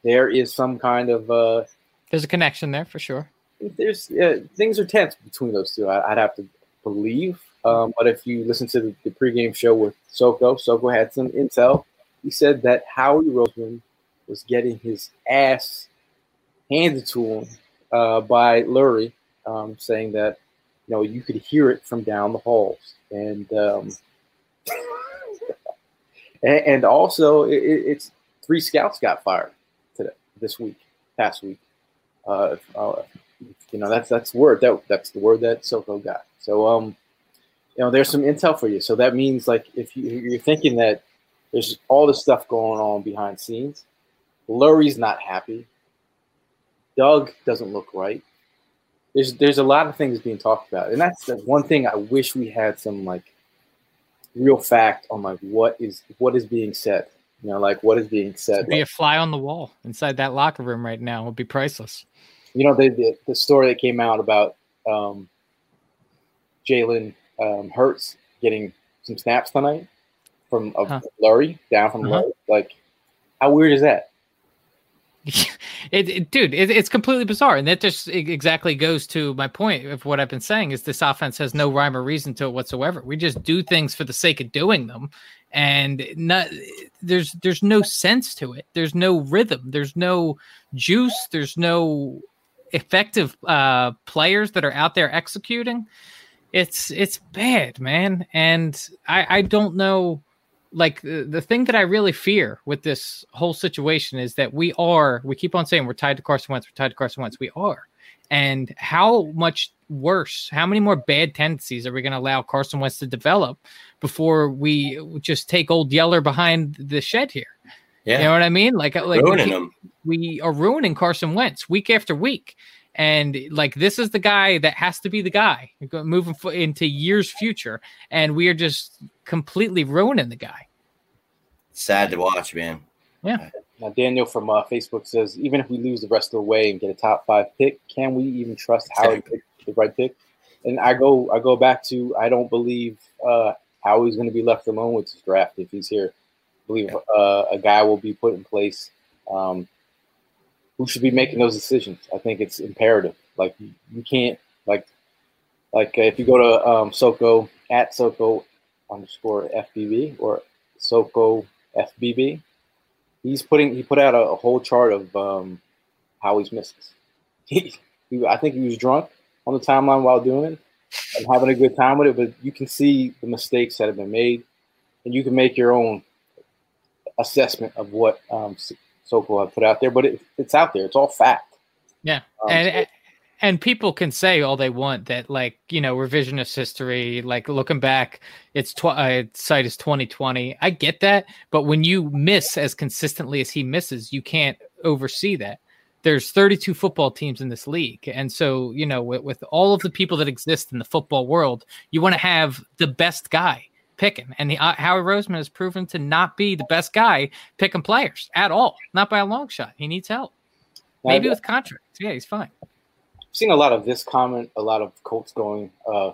[SPEAKER 1] there is some kind of uh,
[SPEAKER 2] There's a connection there for sure.
[SPEAKER 1] there's uh, things are tense between those two. I, I'd have to believe. Um, but if you listen to the, the pregame show with Soko, Soko had some intel. He said that Howie Roseman was getting his ass handed to him uh, by Lurie, um, saying that you know you could hear it from down the halls, and um, [laughs] and, and also it, it- it's three scouts got fired this week, past week. Uh, uh, you know that's that's word that that's the word that Soko got. So um, you know there's some intel for you. So that means like if you, you're thinking that there's all this stuff going on behind scenes, Lurie's not happy. Doug doesn't look right. There's there's a lot of things being talked about, and that's the one thing I wish we had some like real fact on like what is what is being said. You know, like what is being said.
[SPEAKER 2] Be a fly on the wall inside that locker room right now would be priceless.
[SPEAKER 1] you know the, the the story that came out about um, Jalen um, Hurts getting some snaps tonight from uh,
[SPEAKER 2] Huh.
[SPEAKER 1] Lurie down from
[SPEAKER 2] Uh-huh.
[SPEAKER 1] Lurie. Like, how weird is that? [laughs]
[SPEAKER 2] it, it- dude, it, it's completely bizarre, and that just exactly goes to my point of what I've been saying: is this offense has no rhyme or reason to it whatsoever. We just do things for the sake of doing them, and not there's there's no sense to it. There's no rhythm. There's no juice. There's no effective uh, players that are out there executing. It's it's bad, man, and I I don't know like the, the thing that I really fear with this whole situation is that we are we keep on saying we're tied to Carson Wentz, we're tied to Carson Wentz. We are. And how much worse, how many more bad tendencies are we going to allow Carson Wentz to develop before we just take old Yeller behind the shed here?
[SPEAKER 3] Yeah,
[SPEAKER 2] You know what I mean? Like, like we we are ruining Carson Wentz week after week. And like this is the guy that has to be the guy moving fo- into years future, and we are just completely ruining the guy.
[SPEAKER 3] Sad to watch, man. Yeah.
[SPEAKER 1] Now, Daniel from uh, Facebook says, even if we lose the rest of the way and get a top five pick, can we even trust Howie to pick the right pick? And I go, I go back to, I don't believe uh, Howie's going to be left alone with his draft if he's here. I believe uh, a guy will be put in place. Um, who should be making those decisions. I think it's imperative. Like you, can't like like if you go to um, Soko at Soko underscore FBB or Soko FBB, he's putting he put out a, a whole chart of um, how he's misses. [laughs] He, he, I think he was drunk on the timeline while doing it and having a good time with it, but you can see the mistakes that have been made, and you can make your own assessment of what um, Soko have put out there. But it, it's out there; it's all fact.
[SPEAKER 2] Yeah, um, and and people can say all they want that like you know revisionist history like looking back it's tw- uh, site is 2020 i get that but when you miss as consistently as he misses you can't oversee that there's 32 football teams in this league and so you know with, with all of the people that exist in the football world you want to have the best guy picking and the, uh, howie roseman has proven to not be the best guy picking players at all not by a long shot he needs help maybe with contracts yeah he's fine I've
[SPEAKER 1] seen a lot of this comment, a lot of Colts going uh,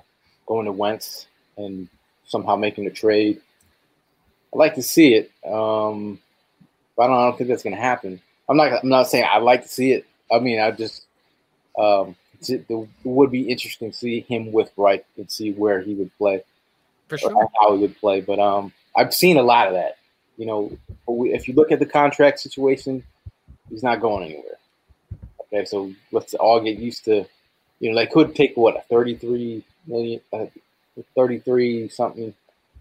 [SPEAKER 1] going to Wentz and somehow making a trade. I'd like to see it, um, but I don't, I don't think that's going to happen. I'm not. I'm not saying I'd like to see it. I mean, I just um, it, would be interesting to see him with Reich and see where he would play,
[SPEAKER 2] for sure,
[SPEAKER 1] how he would play. But um, I've seen a lot of that. You know, if you look at the contract situation, he's not going anywhere. Okay, so let's all get used to, you know, they could take what a 33 million, uh, 33 something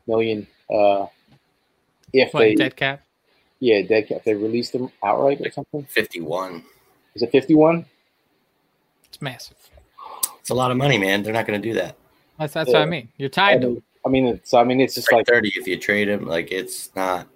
[SPEAKER 1] million, uh, if
[SPEAKER 2] what,
[SPEAKER 1] they
[SPEAKER 2] dead cap.
[SPEAKER 1] Yeah, dead cap. They released them outright or something.
[SPEAKER 3] 51.
[SPEAKER 1] Is it 51?
[SPEAKER 2] It's massive.
[SPEAKER 3] It's a lot of money, man. They're not going to do that.
[SPEAKER 2] That's that's yeah. what I mean. You're tied
[SPEAKER 1] I mean, I mean, it's I mean, it's just like,
[SPEAKER 3] like 30 if you trade him. Like it's not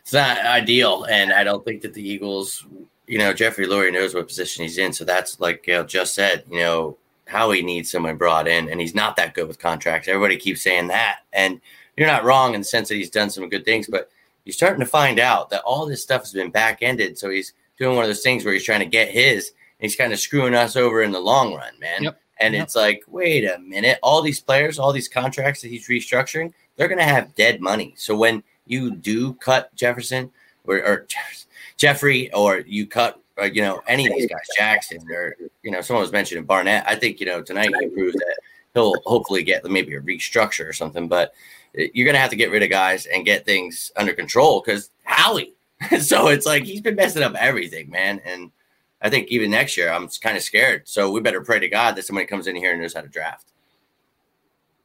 [SPEAKER 3] it's not ideal, and I don't think that the Eagles you know, Jeffrey Lurie knows what position he's in. So that's like Gail just said, you know, how he needs someone brought in, and he's not that good with contracts. Everybody keeps saying that. And you're not wrong in the sense that he's done some good things, but you're starting to find out that all this stuff has been back ended. So he's doing one of those things where he's trying to get his, and he's kind of screwing us over in the long run, man. Yep. And yep. it's like, wait a minute, all these players, all these contracts that he's restructuring, they're going to have dead money. So when you do cut Jefferson or, or [laughs] Jeffrey, or you cut, uh, you know, any of these guys, Jackson, or you know, someone was mentioning Barnett. I think you know tonight he proved that he'll hopefully get maybe a restructure or something. But uh, you're gonna have to get rid of guys and get things under control because Howie. [laughs] so it's like he's been messing up everything, man. And I think even next year, I'm kind of scared. So we better pray to God that somebody comes in here and knows how to draft.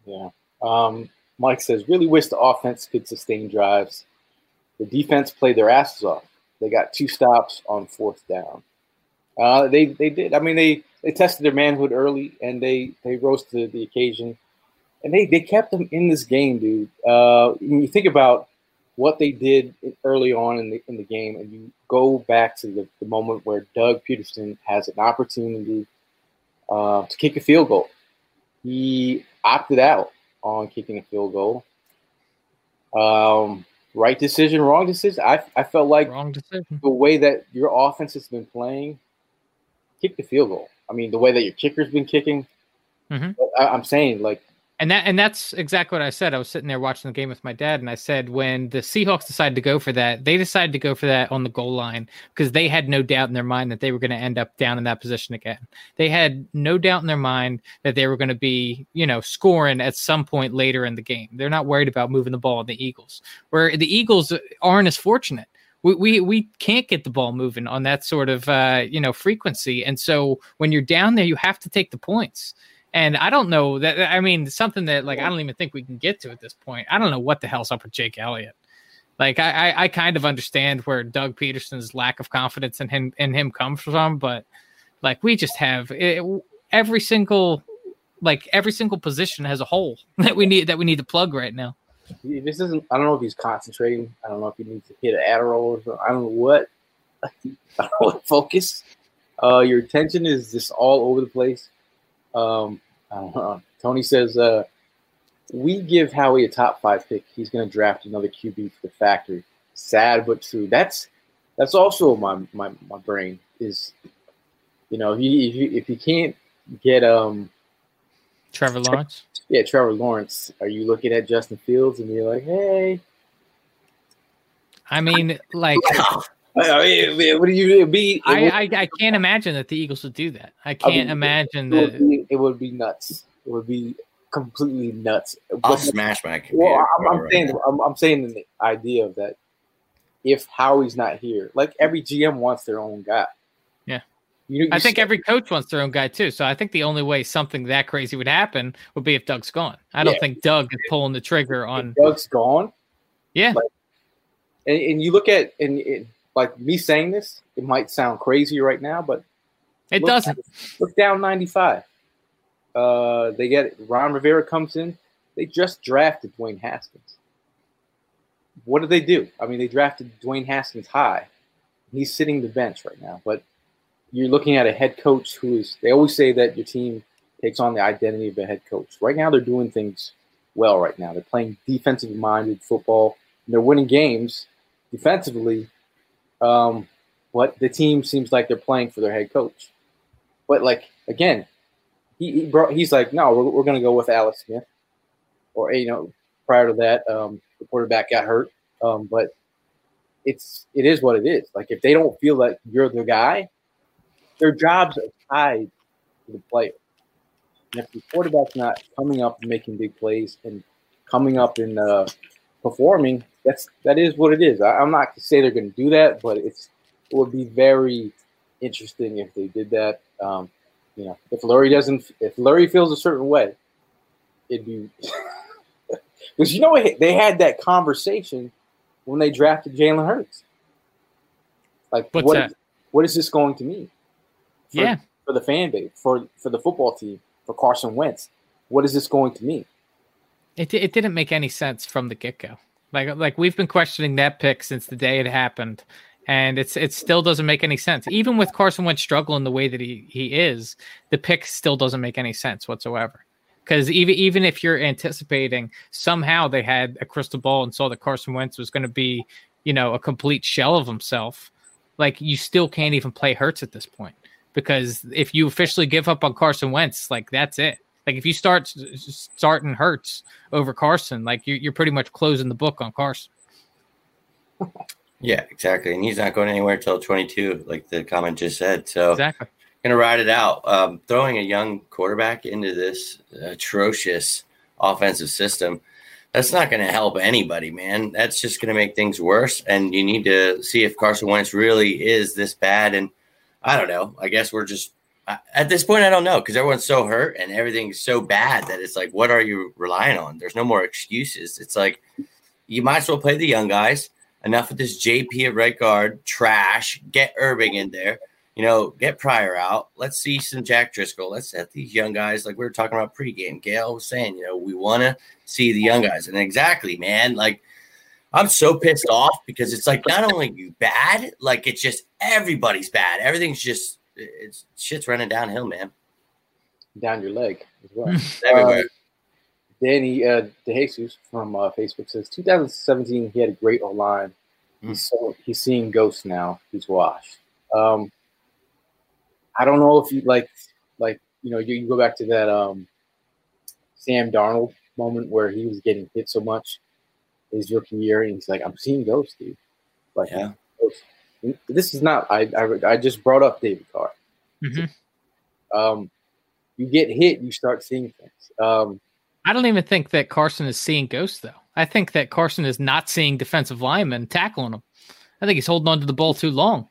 [SPEAKER 1] Yeah. Um, Mike says, really wish the offense could sustain drives. The defense played their asses off. They got two stops on fourth down. Uh, they they did. I mean, they they tested their manhood early, and they they rose to the occasion, and they they kept them in this game, dude. Uh, when you think about what they did early on in the in the game, and you go back to the, the moment where Doug Pederson has an opportunity uh, to kick a field goal, he opted out on kicking a field goal. Um, right decision, wrong decision. I, I felt like
[SPEAKER 2] wrong decision.
[SPEAKER 1] The way that your offense has been playing, kick the field goal. I mean, the way that your kicker's been kicking. Mm-hmm. I, am saying like
[SPEAKER 2] and that and that's exactly what I said. I was sitting there watching the game with my dad, and I said when the Seahawks decided to go for that, they decided to go for that on the goal line because they had no doubt in their mind that they were going to end up down in that position again. They had no doubt in their mind that they were going to be, you know, scoring at some point later in the game. They're not worried about moving the ball. On the Eagles, where the Eagles aren't as fortunate. We, we, we can't get the ball moving on that sort of uh, you know frequency, and so when you're down there, you have to take the points. And I don't know that. I mean, something that like I don't even think we can get to at this point. I don't know what the hell's up with Jake Elliott. Like I, I, I kind of understand where Doug Pederson's lack of confidence in him in him comes from, but like we just have it, every single like every single position has a hole [laughs] that we need that we need to plug right now.
[SPEAKER 1] This isn't. I don't know if he's concentrating. I don't know if he needs to hit an Adderall or something. I don't know what. [laughs] I don't know what focus. Uh, your attention is just all over the place. Um, Tony says, uh, we give Howie a top five pick. He's going to draft another QB for the factory. Sad but true. That's that's also my my, my brain is, you know, he if, he if he can't get um
[SPEAKER 2] Trevor Lawrence.
[SPEAKER 1] Yeah, Trevor Lawrence. Are you looking at Justin Fields and you're like, hey?
[SPEAKER 2] I mean, like
[SPEAKER 1] I mean, what do you be?
[SPEAKER 2] I, I, I can't imagine that the Eagles would do that. I can't I mean, imagine
[SPEAKER 1] it
[SPEAKER 2] that.
[SPEAKER 1] Would be, it would be nuts. It would be completely nuts.
[SPEAKER 3] I'll but, smash my computer.
[SPEAKER 1] Well, I'm, I'm saying, I'm, I'm, saying the idea of that. If Howie's not here, like every GM wants their own guy.
[SPEAKER 2] Yeah, you, you I think every coach wants their own guy too. So I think the only way something that crazy would happen would be if Doug's gone. I don't yeah. think Doug is pulling the trigger on.
[SPEAKER 1] If Doug's gone.
[SPEAKER 2] Yeah.
[SPEAKER 1] Like, and, and, you look at and it, like me saying this, it might sound crazy right now, but
[SPEAKER 2] it look, doesn't.
[SPEAKER 1] Look down 95. Uh, they get Ron Rivera comes in. They just drafted Dwayne Haskins. What did they do? I mean, they drafted Dwayne Haskins high. He's sitting the bench right now, but you're looking at a head coach who is. They always say that your team takes on the identity of a head coach. Right now, they're doing things well. Right now, they're playing defensive-minded football. they're winning games defensively. Um, but the team seems like they're playing for their head coach. But like again, he, he brought, he's like, no, we're, we're to go with Alex Smith. Or, you know, prior to that, um, the quarterback got hurt. Um, but it's, it is what it is. Like, if they don't feel like you're the guy, their jobs are tied to the player. And if the quarterback's not coming up and making big plays and coming up and uh, performing, that's that is what it is. I, am not to say they're going to do that, but it's it would be very interesting if they did that. Um, you know, if Lurie doesn't, if Lurie feels a certain way, it'd be [laughs] because you know they had that conversation when they drafted Jalen Hurts. Like,
[SPEAKER 2] What's
[SPEAKER 1] what? Is, what is this going to mean?
[SPEAKER 2] For, yeah,
[SPEAKER 1] for the fan base, for for the football team, for Carson Wentz, what is this going to mean?
[SPEAKER 2] It it didn't make any sense from the get go. Like like we've been questioning that pick since the day it happened, and it's it still doesn't make any sense. Even with Carson Wentz struggling the way that he he is, the pick still doesn't make any sense whatsoever. Because even even if you're anticipating somehow they had a crystal ball and saw that Carson Wentz was going to be, you know, a complete shell of himself, like you still can't even play Hurts at this point. Because if you officially give up on Carson Wentz, like that's it. Like if you start starting Hurts over Carson, like you're, you're pretty much closing the book on Carson. [laughs]
[SPEAKER 3] Yeah, exactly. And he's not going anywhere till 22, like the comment just said. So
[SPEAKER 2] exactly.
[SPEAKER 3] Going to ride it out. Um, throwing a young quarterback into this atrocious offensive system, that's not going to help anybody, man. That's just going to make things worse. And you need to see if Carson Wentz really is this bad. And I don't know. I guess we're just at this point, I don't know because everyone's so hurt and everything's so bad that it's like, what are you relying on? There's no more excuses. It's like you might as well play the young guys enough with this JP at right guard trash. Get Irving in there. You know, get Pryor out. Let's see some Jack Driscoll. Let's set these young guys like we were talking about pregame. Gail was saying, you know, we want to see the young guys. And exactly, man, like I'm so pissed off because it's like not only you bad, like it's just everybody's bad. Everything's just it's shit's running downhill, man.
[SPEAKER 1] Down your leg as well. [laughs]
[SPEAKER 3] Everywhere. Uh,
[SPEAKER 1] Danny uh, DeJesus from uh, Facebook says 2017 he had a great O line. Mm. He's so, he's seeing ghosts now. He's washed. Um, I don't know if you like like you know you, you go back to that um, Sam Darnold moment where he was getting hit so much his rookie year, and he's like, "I'm seeing ghosts, dude." Like,
[SPEAKER 3] yeah.
[SPEAKER 1] This is not. I I, I just brought up David Carr.
[SPEAKER 2] Mm-hmm.
[SPEAKER 1] Um, you get hit, you start seeing things. Um,
[SPEAKER 2] I don't even think that Carson is seeing ghosts, though. I think that Carson is not seeing defensive linemen tackling him. I think he's holding on to the ball too long.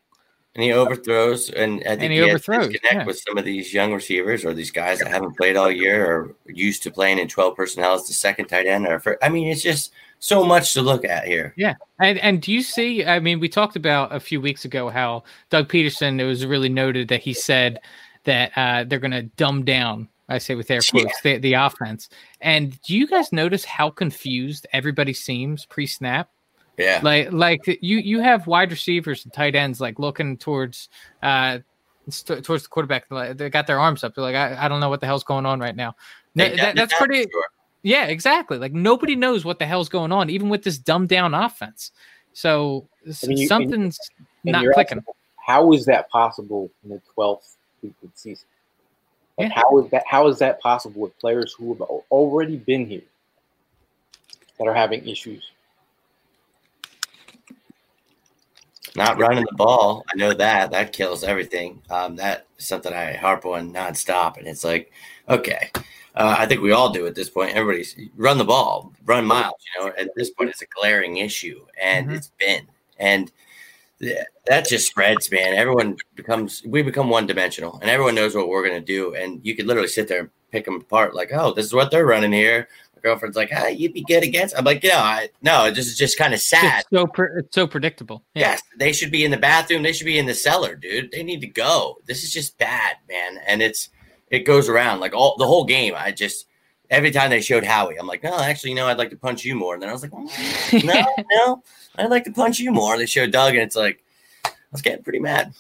[SPEAKER 3] And he overthrows, and I think
[SPEAKER 2] and he,
[SPEAKER 3] he
[SPEAKER 2] overthrows.
[SPEAKER 3] Connect
[SPEAKER 2] yeah.
[SPEAKER 3] with some of these young receivers or these guys that haven't played all year or used to playing in twelve personnel as the second tight end. Or for, I mean, it's just so much to look at here.
[SPEAKER 2] Yeah, and and do you see? I mean, we talked about a few weeks ago how Doug Pederson It was really noted that he said that uh, they're going to dumb down. I say with air quotes yeah. the, the offense. And do you guys notice how confused everybody seems pre-snap?
[SPEAKER 3] Yeah.
[SPEAKER 2] Like like you you have wide receivers and tight ends like looking towards uh towards the quarterback. They got their arms up. They're like, I, I don't know what the hell's going on right now. that, that's pretty. Sure. Yeah, exactly. Like nobody knows what the hell's going on, even with this dumbed down offense. So I mean, you, something's and, and not clicking. Asking,
[SPEAKER 1] how is that possible in the twelfth week of the season? Like yeah. how is that? How is that possible with players who have already been here that are having issues?
[SPEAKER 3] Not running the ball. I know that. That kills everything. Um, that's something I harp on nonstop. And it's like, okay. Uh, I think we all do at this point. Everybody's run the ball, run miles. You know, at this point, it's a glaring issue, and
[SPEAKER 2] Mhm.
[SPEAKER 3] it's been. And that just spreads, man. Everyone becomes, we become one dimensional, and everyone knows what we're going to do. And you could literally sit there and pick them apart, like, oh, this is what they're running here. My girlfriend's like, ah, you'd be good against. I'm like, yeah, I, no, this is just kind of sad.
[SPEAKER 2] It's so pre- it's so predictable. Yeah.
[SPEAKER 3] Yes, they should be in the bathroom. They should be in the cellar, dude. They need to go. This is just bad, man. And it's it goes around like all the whole game. I just every time they showed Howie, I'm like, no, actually, you know, I'd like to punch you more. And then I was like, [laughs] no, no, I'd like to punch you more. They showed Doug, and it's like I was getting pretty mad.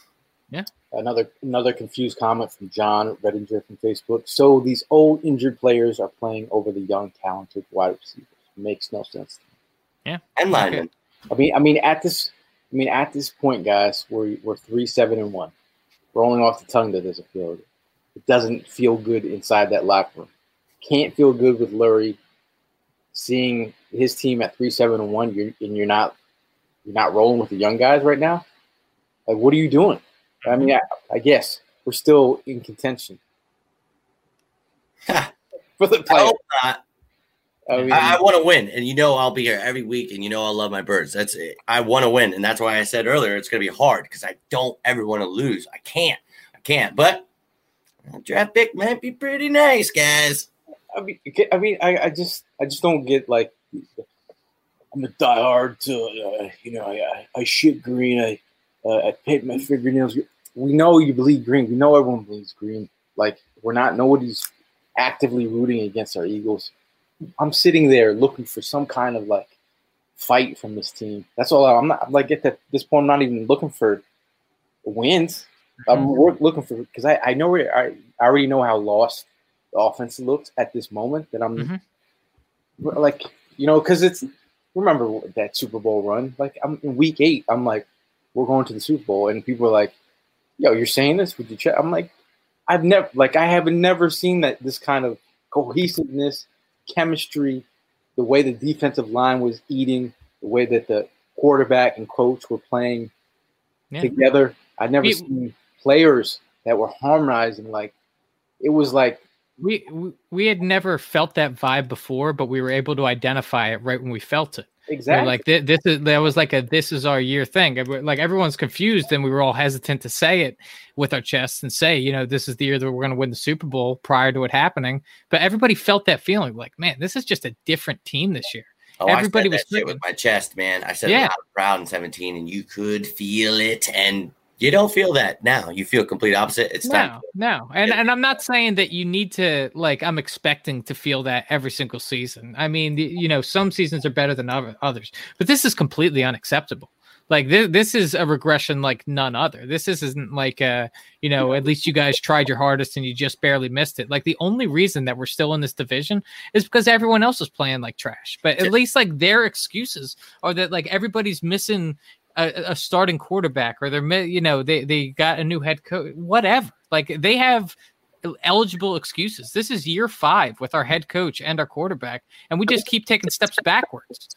[SPEAKER 3] Yeah.
[SPEAKER 1] Another another confused comment from John Redinger from Facebook. So these old injured players are playing over the young talented wide receivers. Makes no sense. Yeah.
[SPEAKER 3] And lineman,
[SPEAKER 1] I mean, I mean at this, I mean at this point, guys, we're we're three seven and one. Rolling off the tongue that doesn't feel good. It doesn't feel good inside that locker room. Can't feel good with Lurie. Seeing his team at three seven and one, you're, and you're not you're not rolling with the young guys right now. Like, what are you doing? I mean, I, I guess we're still in contention [laughs] for the playoffs.
[SPEAKER 3] not.
[SPEAKER 1] I mean,
[SPEAKER 3] I, I want to win, and you know I'll be here every week, and you know I love my birds. That's it. I want to win, and that's why I said earlier it's going to be hard because I don't ever want to lose. I can't, I can't. But a draft pick might be pretty nice, guys.
[SPEAKER 1] I mean, I mean, I, I just, I just don't get like, I'm a diehard to, uh, you know, I, I, shit green. I, uh, I paint my fingernails. We know you bleed green. We know everyone bleeds green. Like we're not. Nobody's actively rooting against our Eagles. I'm sitting there looking for some kind of like fight from this team. That's all. I'm not I'm like at that, this point. I'm not even looking for wins. I'm wor- looking for because I, I know where I, I already know how lost the offense looks at this moment. That I'm
[SPEAKER 2] Mhm.
[SPEAKER 1] like you know because it's remember that Super Bowl run. Like I'm in week eight. I'm like we're going to the Super Bowl, and people are like, "Yo, you're saying this with your check?" I'm like, I've never like I have never seen that this kind of cohesiveness, chemistry, the way the defensive line was eating, the way that the quarterback and coach were playing
[SPEAKER 2] Yeah.
[SPEAKER 1] together. I've never
[SPEAKER 2] We-
[SPEAKER 1] seen players that were harmonizing like it was like
[SPEAKER 2] We, we we had never felt that vibe before, but we were able to identify it right when we felt it. We
[SPEAKER 1] exactly
[SPEAKER 2] like thi- this is that was like a this is our year thing. Like everyone's confused, and we were all hesitant to say it with our chests and say, you know, this is the year that we're going to win the Super Bowl prior to it happening. But everybody felt that feeling, like, man, this is just a different team this year.
[SPEAKER 3] Oh, I
[SPEAKER 2] Everybody
[SPEAKER 3] said
[SPEAKER 2] was
[SPEAKER 3] shit with my chest, man. I said
[SPEAKER 2] Yeah.
[SPEAKER 3] it loud and proud in 17, and you could feel it, and you don't feel that now. You feel complete opposite. It's time.
[SPEAKER 2] No, no, and and I'm not saying that you need to like. I'm expecting to feel that every single season. I mean, you know, some seasons are better than other- others, but this is completely unacceptable. Like this, this is a regression like none other. This isn't like uh, you know, at least you guys tried your hardest and you just barely missed it. Like the only reason that we're still in this division is because everyone else is playing like trash. But at least like their excuses are that like everybody's missing a, a starting quarterback or they're you know they they got a new head coach whatever like they have eligible excuses this is year five with our head coach and our quarterback and we just keep taking steps backwards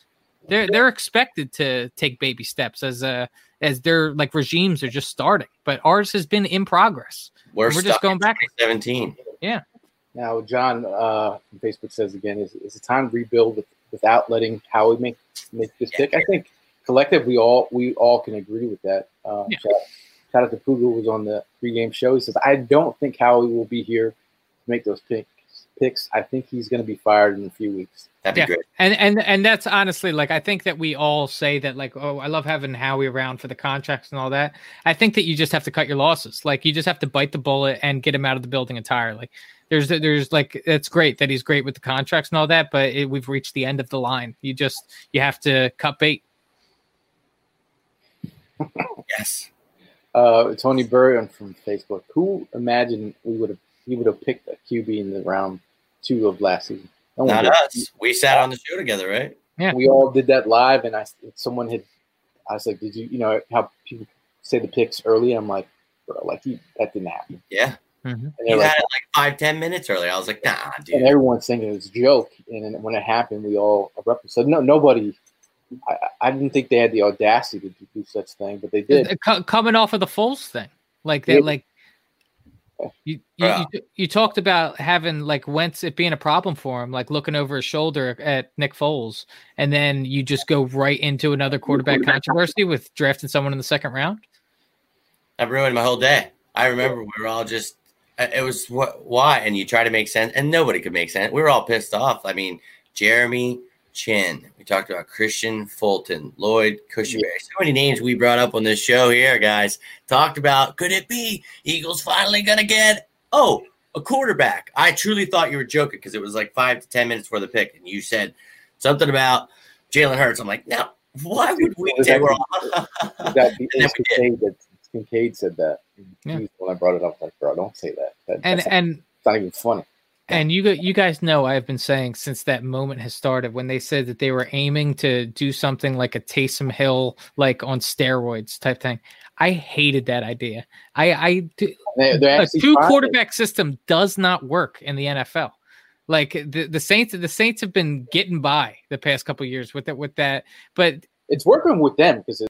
[SPEAKER 2] they're they're expected to take baby steps as uh as their like regimes are just starting but ours has been in progress
[SPEAKER 3] We're,
[SPEAKER 2] we're
[SPEAKER 3] stuck
[SPEAKER 2] just going
[SPEAKER 3] in
[SPEAKER 2] back
[SPEAKER 3] 17. Yeah.
[SPEAKER 1] now John uh, Facebook says again is is it time to rebuild with, without letting Howie make make this pick? I think collective we all we all can agree with that. Uh,
[SPEAKER 2] Yeah.
[SPEAKER 1] shout, shout out to Puga was on the pregame show. He says I don't think Howie will be here to make those picks. Picks. I think he's going to be fired in a few weeks.
[SPEAKER 3] That'd be
[SPEAKER 2] Yeah.
[SPEAKER 3] great.
[SPEAKER 2] and and and that's honestly like I think that we all say that like oh I love having Howie around for the contracts and all that. I think that you just have to cut your losses. Like you just have to bite the bullet and get him out of the building entirely. There's there's like it's great that he's great with the contracts and all that, but it, we've reached the end of the line. You just you have to cut bait.
[SPEAKER 3] Yes.
[SPEAKER 1] Uh, Tony Burton from Facebook. Who imagined we would have he would have picked a QB in the round two of last season? No one
[SPEAKER 3] Not
[SPEAKER 1] did.
[SPEAKER 3] us. We sat on the show together, right?
[SPEAKER 2] Yeah.
[SPEAKER 1] we all did that live, and I someone had I was like, did you you know how people say the picks early? I'm like, bro, like you, that didn't happen.
[SPEAKER 3] Yeah.
[SPEAKER 1] And
[SPEAKER 3] You
[SPEAKER 1] they're
[SPEAKER 3] had
[SPEAKER 1] like,
[SPEAKER 3] it like five, ten minutes earlier. I was like, nah, dude.
[SPEAKER 1] and everyone's thinking it was a joke. And then when it happened, we all erupted. So no, nobody, I, I didn't think they had the audacity to do such thing, but they did.
[SPEAKER 2] C- coming off of the Foles thing, like that,
[SPEAKER 1] Yeah.
[SPEAKER 2] like you you,
[SPEAKER 3] Yeah.
[SPEAKER 2] you you talked about having like Wentz it being a problem for him, like looking over his shoulder at Nick Foles, and then you just go right into another quarterback controversy with drafting someone in the second round.
[SPEAKER 3] That ruined my whole day. I remember we were all just, uh, it was what, why? And you try to make sense, and nobody could make sense. We were all pissed off. I mean, Jeremy Chinn, we talked about Kristian Fulton, Lloyd Cushenberry. So many names we brought up on this show here, guys. Talked about, could it be Eagles finally going to get, oh, a quarterback? I truly thought you were joking because it was like five to 10 minutes for the pick. And you said something about Jalen Hurts. I'm like, no, why would we
[SPEAKER 1] Was
[SPEAKER 3] say
[SPEAKER 1] that-
[SPEAKER 3] we're all.
[SPEAKER 1] That, [laughs]
[SPEAKER 3] then we.
[SPEAKER 1] Kincaid, that, Kincaid said that.
[SPEAKER 2] Yeah.
[SPEAKER 1] When I brought it up, like, bro, don't say that. that
[SPEAKER 2] And
[SPEAKER 1] that's
[SPEAKER 2] and
[SPEAKER 1] it's not even funny.
[SPEAKER 2] And you you guys know I've been saying since that moment has started when they said that they were aiming to do something like a Taysom Hill like on steroids type thing. I hated that idea. I I do-
[SPEAKER 1] They, they're
[SPEAKER 2] a two quarterback system does not work in the NFL. Like the, the Saints the Saints have been getting by the past couple years with that with that, but
[SPEAKER 1] It's working with them because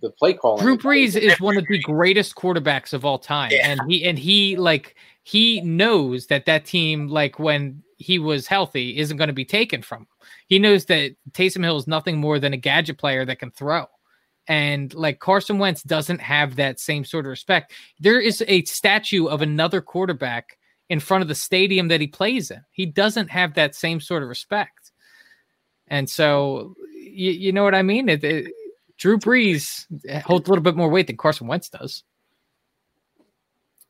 [SPEAKER 1] the play calling.
[SPEAKER 2] Drew Brees is one of the greatest quarterbacks of all time,
[SPEAKER 3] Yeah.
[SPEAKER 2] and he and he like he knows that that team like when he was healthy isn't going to be taken from him. He knows that Taysom Hill is nothing more than a gadget player that can throw. And like Carson Wentz doesn't have that same sort of respect. There is a statue of another quarterback in front of the stadium that he plays in. He doesn't have that same sort of respect. And so, you, you know what I mean? It, it- Drew Brees holds a little bit more weight than Carson Wentz does.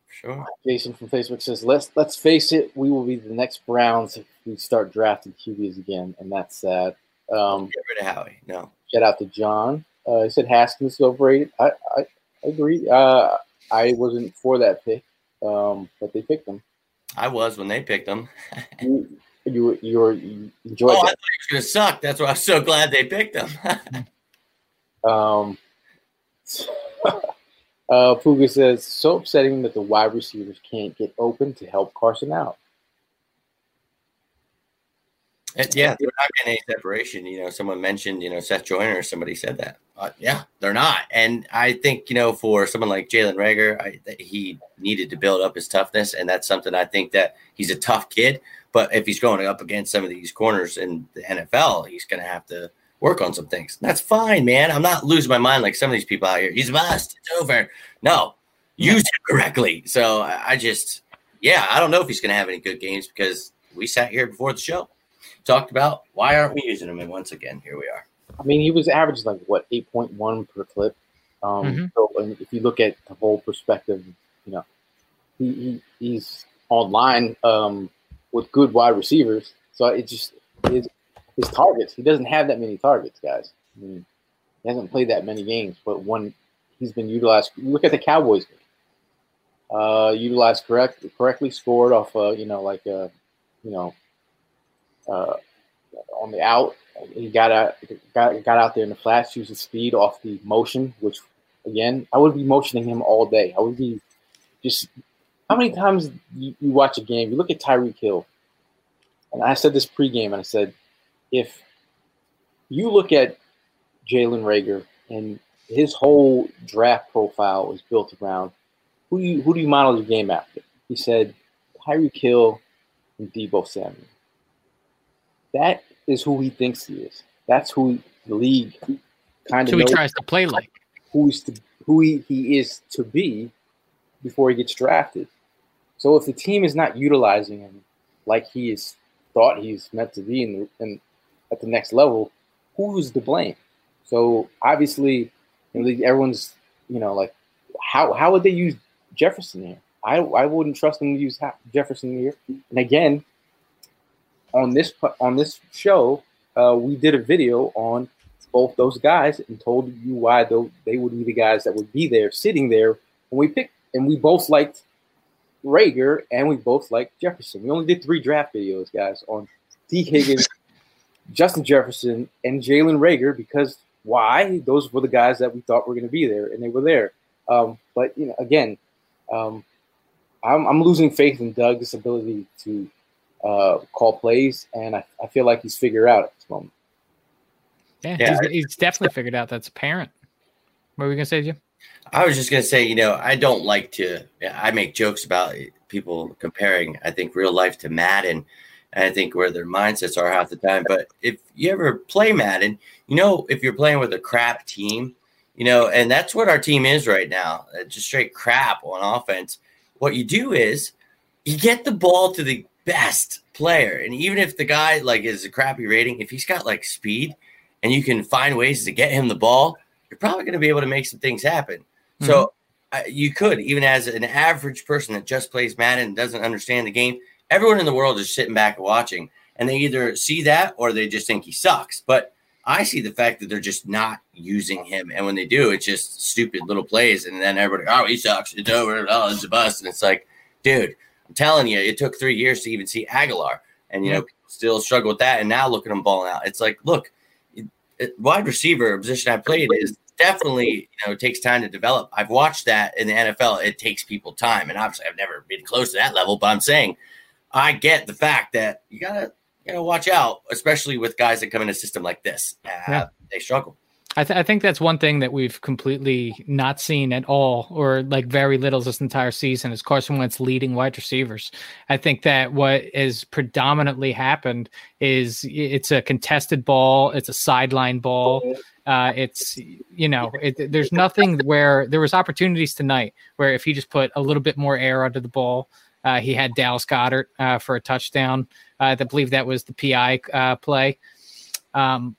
[SPEAKER 3] Sure.
[SPEAKER 1] Jason from Facebook says, "Let's let's face it, we will be the next Browns if we start drafting QBs again, and that's sad." Um,
[SPEAKER 3] Get rid of Howie. No.
[SPEAKER 1] shout out to John. Uh, he said Haskins is overrated. I I, I agree. Uh, I wasn't for that pick, um, but they picked him.
[SPEAKER 3] I was when they picked him.
[SPEAKER 1] You you you, were, you enjoyed
[SPEAKER 3] Oh, I thought he was going to suck. That's why I'm so glad they picked him. [laughs]
[SPEAKER 1] Um, [laughs] uh, Puga says, so upsetting that the wide receivers can't get open to help Carson out.
[SPEAKER 3] Yeah, they're not getting any separation. You know, someone mentioned, you know, Seth Joyner somebody said that. Uh, yeah, they're not. And I think, you know, for someone like Jalen Reagor, I, he needed to build up his toughness. And that's something I think that he's a tough kid. But if he's going up against some of these corners in the NFL, he's going to have to work on some things. That's fine, man. I'm not losing my mind like some of these people out here. He's a bust. It's over. No, use it correctly. So I I just, yeah, I don't know if he's going to have any good games because we sat here before the show talked about why aren't we using him and once again here we are
[SPEAKER 1] I mean, he was averaging like what eight point one per clip. Um,
[SPEAKER 2] Mhm.
[SPEAKER 1] So if you look at the whole perspective, you know, he, he he's online um, with good wide receivers. So it just his his targets. He doesn't have that many targets, guys. I mean, he hasn't played that many games, but when he's been utilized, look at the Cowboys game. Uh, utilized correct correctly, scored off. Uh, you know, like uh, you know, uh, on the out. He got out, got, got out there in the flats, used his speed off the motion, which again, I would be motioning him all day. I would be just. How many times you, you watch a game? You look at Tyreek Hill, and I said this pregame, and I said, if you look at Jalen Reagor and his whole draft profile is built around who do you who do you model your game after? He said Tyreek Hill and Deebo Samuel. That is who he thinks he is. That's who the league kind of
[SPEAKER 2] he tries to play like.
[SPEAKER 1] who's to, who he, he is to be before he gets drafted. So if the team is not utilizing him like he is thought he's meant to be in, the, in at the next level, who's to blame? So obviously, you know, everyone's you know like how how would they use Jefferson here? I I wouldn't trust them to use Jefferson here. And again, on this on this show, uh, we did a video on both those guys and told you why though they would be the guys that would be there sitting there when we picked and we both liked Reagor and we both liked Jefferson. We only did three draft videos, guys, on Tee Higgins, Justin Jefferson, and Jalen Rager because why? Those were the guys that we thought were going to be there, and they were there. Um, but you know, again, um, I'm, I'm losing faith in Doug's ability to uh, call plays, and I, I feel like he's figured out at this moment.
[SPEAKER 2] Yeah,
[SPEAKER 3] Yeah.
[SPEAKER 2] He's, he's definitely figured out that's apparent. What were we gonna say, Jim?
[SPEAKER 3] I was just gonna say, you know, I don't like to. I make jokes about people comparing. I think real life to Madden, and I think where their mindsets are half the time. But if you ever play Madden, you know, if you're playing with a crap team, you know, and that's what our team is right now, uh, just straight crap on offense. What you do is you get the ball to the best player, and even if the guy like is a crappy rating, if he's got like speed, and you can find ways to get him the ball, you're probably going to be able to make some things happen. So uh, you could, even as an average person that just plays Madden and doesn't understand the game, everyone in the world is sitting back and watching, and they either see that or they just think he sucks. But I see the fact that they're just not using him, and when they do, it's just stupid little plays, and then everybody, oh, he sucks, it's over, oh, it's a bust, and it's like, dude, I'm telling you, it took three years to even see Agholor, and you know, still struggle with that, and now look at him balling out. It's like, look, wide receiver position I played is definitely you know it takes time to develop. I've watched that in the NFL. It takes people time, and obviously I've never been close to that level. But I'm saying I get the fact that you gotta you know watch out, especially with guys that come in a system like this. Uh,
[SPEAKER 2] Yeah.
[SPEAKER 3] They struggle.
[SPEAKER 2] I, th- I think that's one thing that we've completely not seen at all, or like very little this entire season, is Carson Wentz leading wide receivers. I think that what has predominantly happened is it's a contested ball, it's a sideline ball. Uh, it's you know, it, there's nothing where there was opportunities tonight where if he just put a little bit more air under the ball, uh, he had Dallas Goedert uh, for a touchdown. Uh, I believe that was the PI uh, play. Um,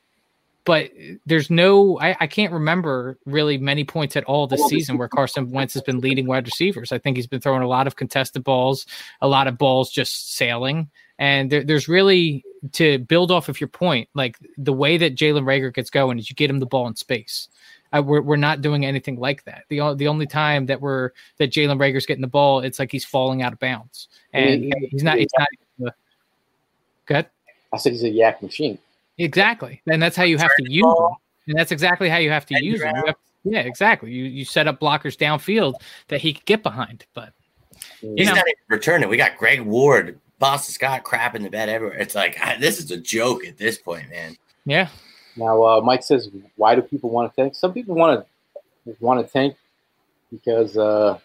[SPEAKER 2] but there's no I, I can't remember really many points at all this season where Carson Wentz has been leading wide receivers. I think he's been throwing a lot of contested balls, a lot of balls just sailing. And there, there's really to build off of your point, like the way that Jalen Reagor gets going is you get him the ball in space. Uh, we're, we're not doing anything like that. The the only time that we're that Jalen Reagor's getting the ball, it's like he's falling out of bounds, and
[SPEAKER 1] He-
[SPEAKER 2] he's not. He's not. Good.
[SPEAKER 1] I said he's a YAC machine.
[SPEAKER 2] Exactly, and that's how you have to use them. And that's exactly how you have to
[SPEAKER 3] Head
[SPEAKER 2] use them. You yeah, exactly. You you set up blockers downfield that he could get behind. But you
[SPEAKER 3] He's
[SPEAKER 2] know,
[SPEAKER 3] not even returning. We got Greg Ward, Boston Scott crap in the bed everywhere. It's like ah, this is a joke at this point, man.
[SPEAKER 2] yeah,
[SPEAKER 1] Now, uh, Mike says, why do people want to tank? Some people want to want to tank because uh,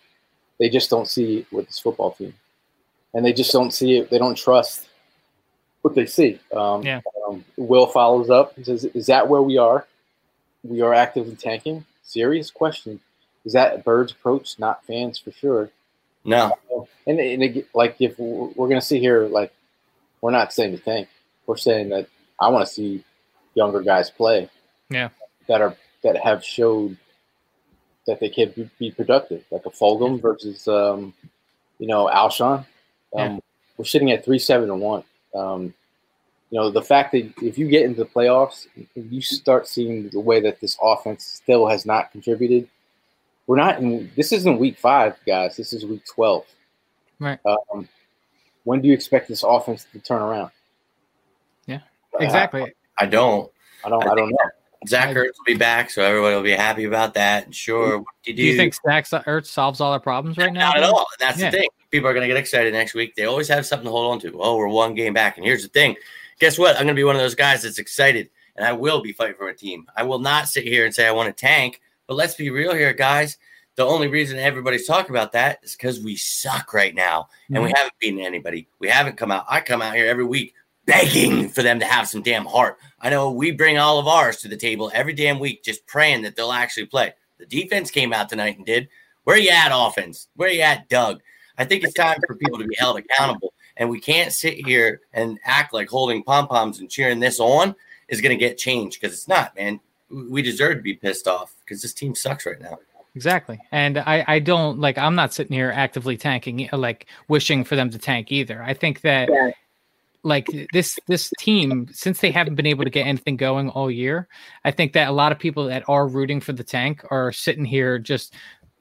[SPEAKER 1] they just don't see it with this football team, and they just don't see it. They don't trust what they see. Um,
[SPEAKER 2] Yeah.
[SPEAKER 1] um, Will follows up. He says, "Is that where we are? We are actively tanking." Serious question. Is that a bird's approach? Not fans for sure.
[SPEAKER 3] No,
[SPEAKER 1] And, and it, like if we're we're gonna sit here, like we're not saying to tank. We're saying that I want to see younger guys play.
[SPEAKER 2] Yeah.
[SPEAKER 1] That are that have showed that they can be, be productive, like a Fulgham versus um, you know Alshon. Um,
[SPEAKER 2] Yeah.
[SPEAKER 1] We're sitting at three seven and one. Um, you know the fact that if you get into the playoffs, you start seeing the way that this offense still has not contributed. We're not in. This isn't week five, guys. This is week twelve.
[SPEAKER 2] Right.
[SPEAKER 1] Um, when do you expect this offense to turn around?
[SPEAKER 2] Yeah,
[SPEAKER 1] Uh,
[SPEAKER 2] exactly.
[SPEAKER 3] I don't.
[SPEAKER 1] I don't. I don't know.
[SPEAKER 3] Zach Ertz will be back, so everybody will be happy about that. And sure, what do you
[SPEAKER 2] Do you think Zach Ertz solves all our problems right now?
[SPEAKER 3] Not at all. That's
[SPEAKER 2] Yeah.
[SPEAKER 3] the thing. People are going to get excited next week. They always have something to hold on to. Oh, we're one game back. And here's the thing. Guess what? I'm going to be one of those guys that's excited, and I will be fighting for a team. I will not sit here and say I want to tank. But let's be real here, guys. The only reason everybody's talking about that is because we suck right now, and we mm-hmm. haven't beaten anybody. We haven't come out. I come out here every week begging for them to have some damn heart. I know we bring all of ours to the table every damn week, just praying that they'll actually play. The defense came out tonight and did. Where you at, offense? Where you at, Doug? I think it's time for people to be held accountable. And we can't sit here and act like holding pom poms and cheering this on is going to get changed because it's not, man. We deserve to be pissed off because this team sucks right now.
[SPEAKER 2] Exactly. And I, I don't like, I'm not sitting here actively tanking, like wishing for them to tank either. I think that like this, this team, since they haven't been able to get anything going all year, I think that a lot of people that are rooting for the tank are sitting here just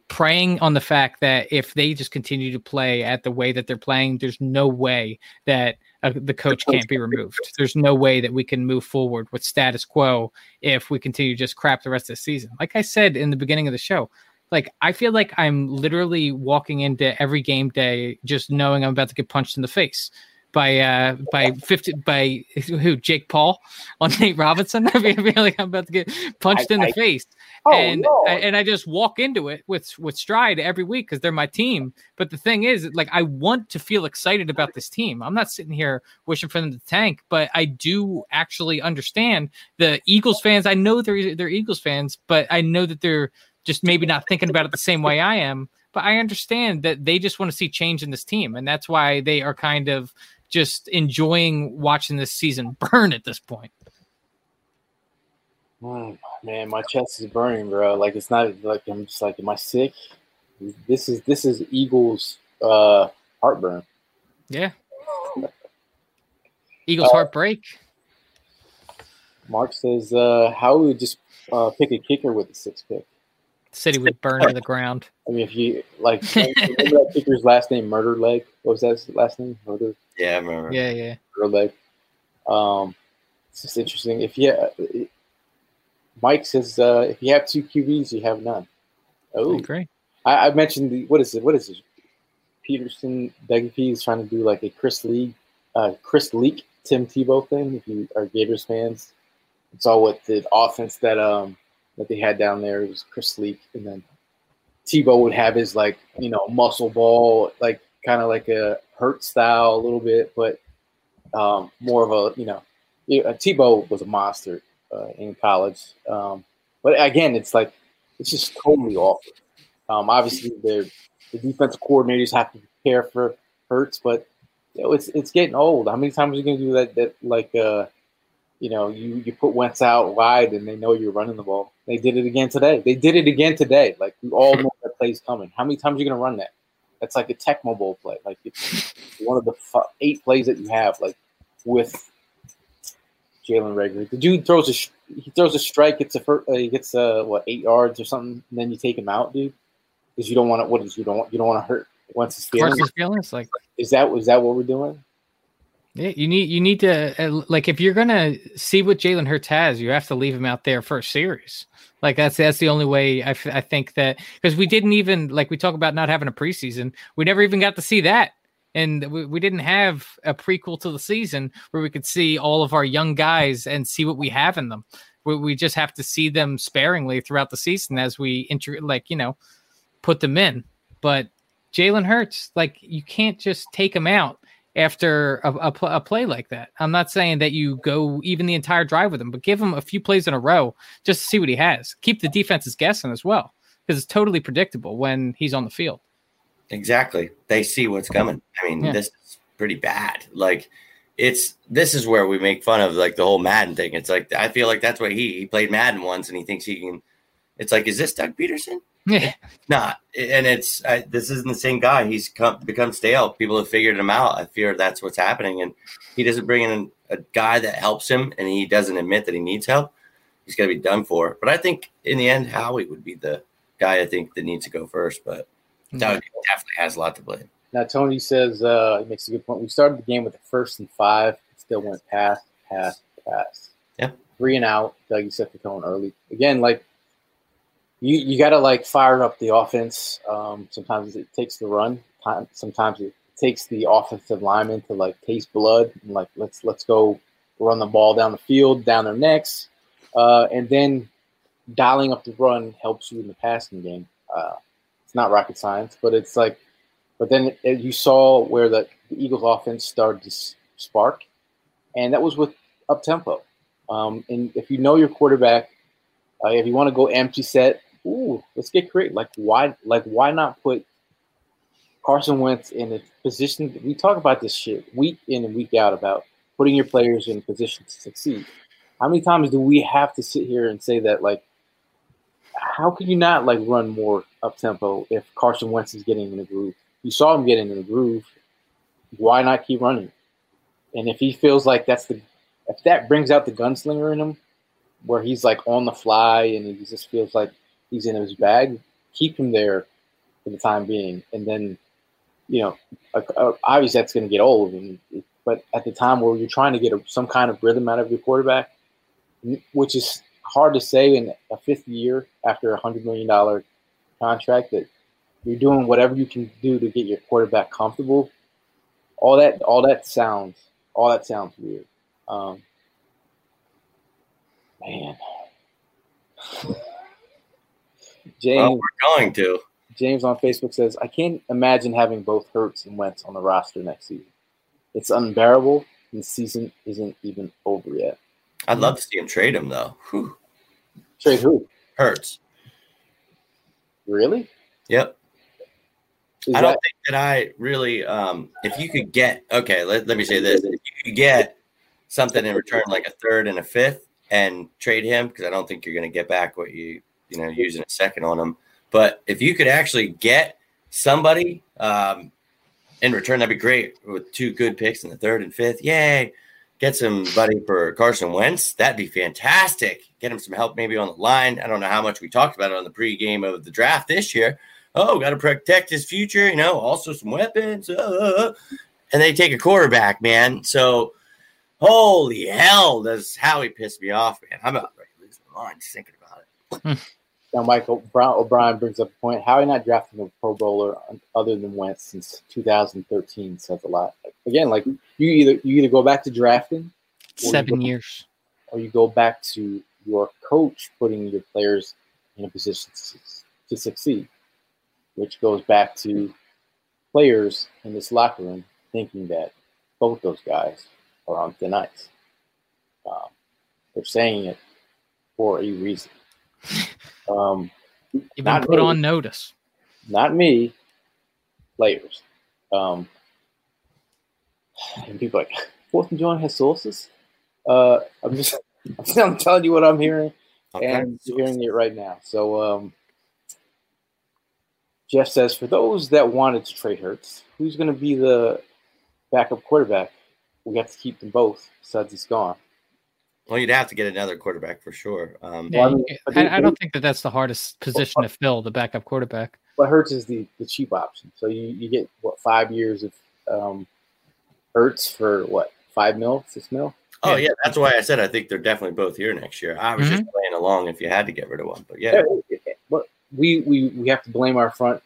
[SPEAKER 2] preying on the fact that if they just continue to play at the way that they're playing, there's no way that uh, the coach can't be removed. There's no way that we can move forward with status quo if we continue just crap the rest of the season. Like I said in the beginning of the show, like I feel like I'm literally walking into every game day just knowing I'm about to get punched in the face by uh by 50 by who Jake Paul on Nate Robinson. [laughs] I feel like I'm about to get punched
[SPEAKER 1] I-
[SPEAKER 2] in the
[SPEAKER 1] I-
[SPEAKER 2] face.
[SPEAKER 1] Oh,
[SPEAKER 2] and
[SPEAKER 1] no.
[SPEAKER 2] I, and I just walk into it with with stride every week because they're my team. But the thing is, like, I want to feel excited about this team. I'm not sitting here wishing for them to tank, but I do actually understand the Eagles fans. I know they're they're Eagles fans, but I know that they're just maybe not thinking about it the same way I am. But I understand that they just want to see change in this team, and that's why they are kind of just enjoying watching this season [laughs] burn at this point.
[SPEAKER 1] Mm, man, my chest is burning, bro. Like it's not like I'm just like, am I sick? This is this is Eagles uh heartburn.
[SPEAKER 2] Yeah. [laughs] Eagles heartbreak.
[SPEAKER 1] Mark says, uh, how would just uh, pick a kicker with the six pick?
[SPEAKER 2] City would burn to the ground. [laughs]
[SPEAKER 1] I mean, if you like, [laughs] remember that kicker's last name, Murder Leg. What was that last name? Murder,
[SPEAKER 3] Yeah, I remember.
[SPEAKER 2] Yeah, yeah.
[SPEAKER 1] Murder Leg. Um, it's just interesting. If you, it, Mike says, uh, if you have two QBs, you have none.
[SPEAKER 2] I
[SPEAKER 1] Oh,
[SPEAKER 2] agree.
[SPEAKER 1] I, I mentioned the what is it? What is it? Pederson P is trying to do like a Chris Lee, uh, Chris Leak, Tim Tebow thing. If you are Gators fans, it's all with the offense that um that they had down there. It was Chris Leak, and then Tebow would have his like you know muscle ball, like kind of like a hurt style a little bit, but um, more of a you know, yeah, Tebow was a monster uh, in college. Um, but again, it's like it's just totally awful. Um, obviously, the the defensive coordinators have to prepare for Hurts, but you know, it's it's getting old. How many times are you going to do that? That like uh, you know, you you put Wentz out wide, and they know you're running the ball. They did it again today. They did it again today. Like we all know that play's coming. How many times are you going to run that? That's like a Tecmo Bowl play. Like it's one of the f- eight plays that you have. Like with Jalen Reagor, the dude throws a he throws a strike, gets a uh, he gets uh what eight yards or something, and then you take him out, dude, because you don't want to. What is you don't want you don't want to hurt once Wentz's feelings.
[SPEAKER 2] Feelings like
[SPEAKER 1] Is that is that what we're doing?
[SPEAKER 2] Yeah, you need you need to uh, like if you're gonna see what Jalen Hurts has, you have to leave him out there for a series. Like that's that's the only way I, f- I think that because we didn't even like we talk about not having a preseason, we never even got to see that, and we, we didn't have a prequel to the season where we could see all of our young guys and see what we have in them. We, we just have to see them sparingly throughout the season as we intro like you know put them in. But Jalen Hurts, like you can't just take him out after a, a, pl- a play like that. I'm not saying that you go even the entire drive with him, but give him a few plays in a row just to see what he has. Keep the defenses guessing as well because it's totally predictable when he's on the field.
[SPEAKER 3] Exactly. They see what's coming. I mean,
[SPEAKER 2] Yeah.
[SPEAKER 3] this is pretty bad. Like it's this is where we make fun of like the whole Madden thing. It's like I feel like that's what he he played Madden once and he thinks he can. It's like, is this Doug Pederson?
[SPEAKER 2] Yeah,
[SPEAKER 3] Not. And it's I, this isn't the same guy. He's come become stale. People have figured him out. I fear that's what's happening. And he doesn't bring in a guy that helps him, and he doesn't admit that he needs help. He's going to be done for. But I think in the end, Howie would be the guy I think that needs to go first. But Doug definitely has a lot to blame.
[SPEAKER 1] Now Tony says uh, he makes a good point. We started the game with the first and five, it still went pass, pass, pass.
[SPEAKER 3] Yeah.
[SPEAKER 1] three and out. Doug, you set the tone early. Again, like you, you got to like fire up the offense. Um, sometimes it takes the run. Sometimes it takes the offensive lineman to like taste blood and like let's let's go run the ball down the field, down their necks, uh, and then dialing up the run helps you in the passing game. Uh, it's not rocket science, but it's like, but then it, you saw where the, the Eagles offense started to spark, and that was with up tempo. Um, and if you know your quarterback, uh, if you want to go empty set, ooh, let's get creative. Like why, like why not put Carson Wentz in a position? We talk about this shit week in and week out about putting your players in a position to succeed. How many times do we have to sit here and say that like? How can you not like run more up tempo if Carson Wentz is getting in the groove? You saw him getting in the groove. Why not keep running? And if he feels like that's the if that brings out the gunslinger in him, where he's like on the fly and he just feels like he's in his bag, keep him there for the time being. And then, you know, obviously that's going to get old. And but at the time where you're trying to get a, some kind of rhythm out of your quarterback, which is hard to say in a fifth year after a hundred million dollar contract, that you're doing whatever you can do to get your quarterback comfortable. all that all that sounds all that sounds weird. Um, man, James.
[SPEAKER 3] Well, we're going to.
[SPEAKER 1] James on Facebook says, I can't imagine having both Hurts and Wentz on the roster next season. It's unbearable, and the season isn't even over yet.
[SPEAKER 3] I'd love to see him trade him though. Whew.
[SPEAKER 1] Trade who?
[SPEAKER 3] Hurts.
[SPEAKER 1] Really?
[SPEAKER 3] Yep.
[SPEAKER 1] Is
[SPEAKER 3] I don't
[SPEAKER 1] that-
[SPEAKER 3] think that I really. Um, if you could get okay, let, let me say this: if you could get something in return, like a third and a fifth, and trade him, because I don't think you're going to get back what you you know using a second on them. But if you could actually get somebody um, in return, that'd be great. With two good picks in the third and fifth, yay! Get somebody for Carson Wentz. That'd be fantastic. Get him some help maybe on the line. I don't know how much we talked about it on the pregame of the draft this year. Oh, got to protect his future, you know, also some weapons. uh, and they take a quarterback, man. So, holy hell, does Howie piss me off, man. I'm about to lose my mind thinking.
[SPEAKER 1] Now, Michael Brown O'Brien brings up a point. How are you not drafting a Pro Bowler other than Wentz since 2013 says a lot. Again, like you either you either go back to drafting,
[SPEAKER 2] Seven
[SPEAKER 1] go-
[SPEAKER 2] years.
[SPEAKER 1] or you go back to your coach putting your players in a position to, to succeed, which goes back to players in this locker room thinking that both those guys are on thin ice. Um, they're saying it for a reason. [laughs] Um,
[SPEAKER 2] You've been
[SPEAKER 1] Not
[SPEAKER 2] put
[SPEAKER 1] me.
[SPEAKER 2] on notice.
[SPEAKER 1] not me, players. Um, and people are like, Fourth and John has sources. Uh, I'm just, [laughs] I'm telling you what I'm hearing, and you're hearing it right now. So, um, Jeff says, for those that wanted to trade Hurts, who's going to be the backup quarterback? We have to keep them both. Sudds is gone.
[SPEAKER 3] Well, you'd have to get another quarterback for sure. Um,
[SPEAKER 2] Yeah,
[SPEAKER 1] I mean,
[SPEAKER 2] you-
[SPEAKER 1] but they-
[SPEAKER 2] I, I don't think that that's the hardest position to fill, the backup quarterback.
[SPEAKER 1] But Hurts is the, the cheap option. So you, you get what five years of um, Hurts for what five mil, six mil?
[SPEAKER 3] Oh yeah, that's why I said I think they're definitely both here next year. I was just playing along if you had to get rid of one, but yeah,
[SPEAKER 1] But we, we we have to blame our front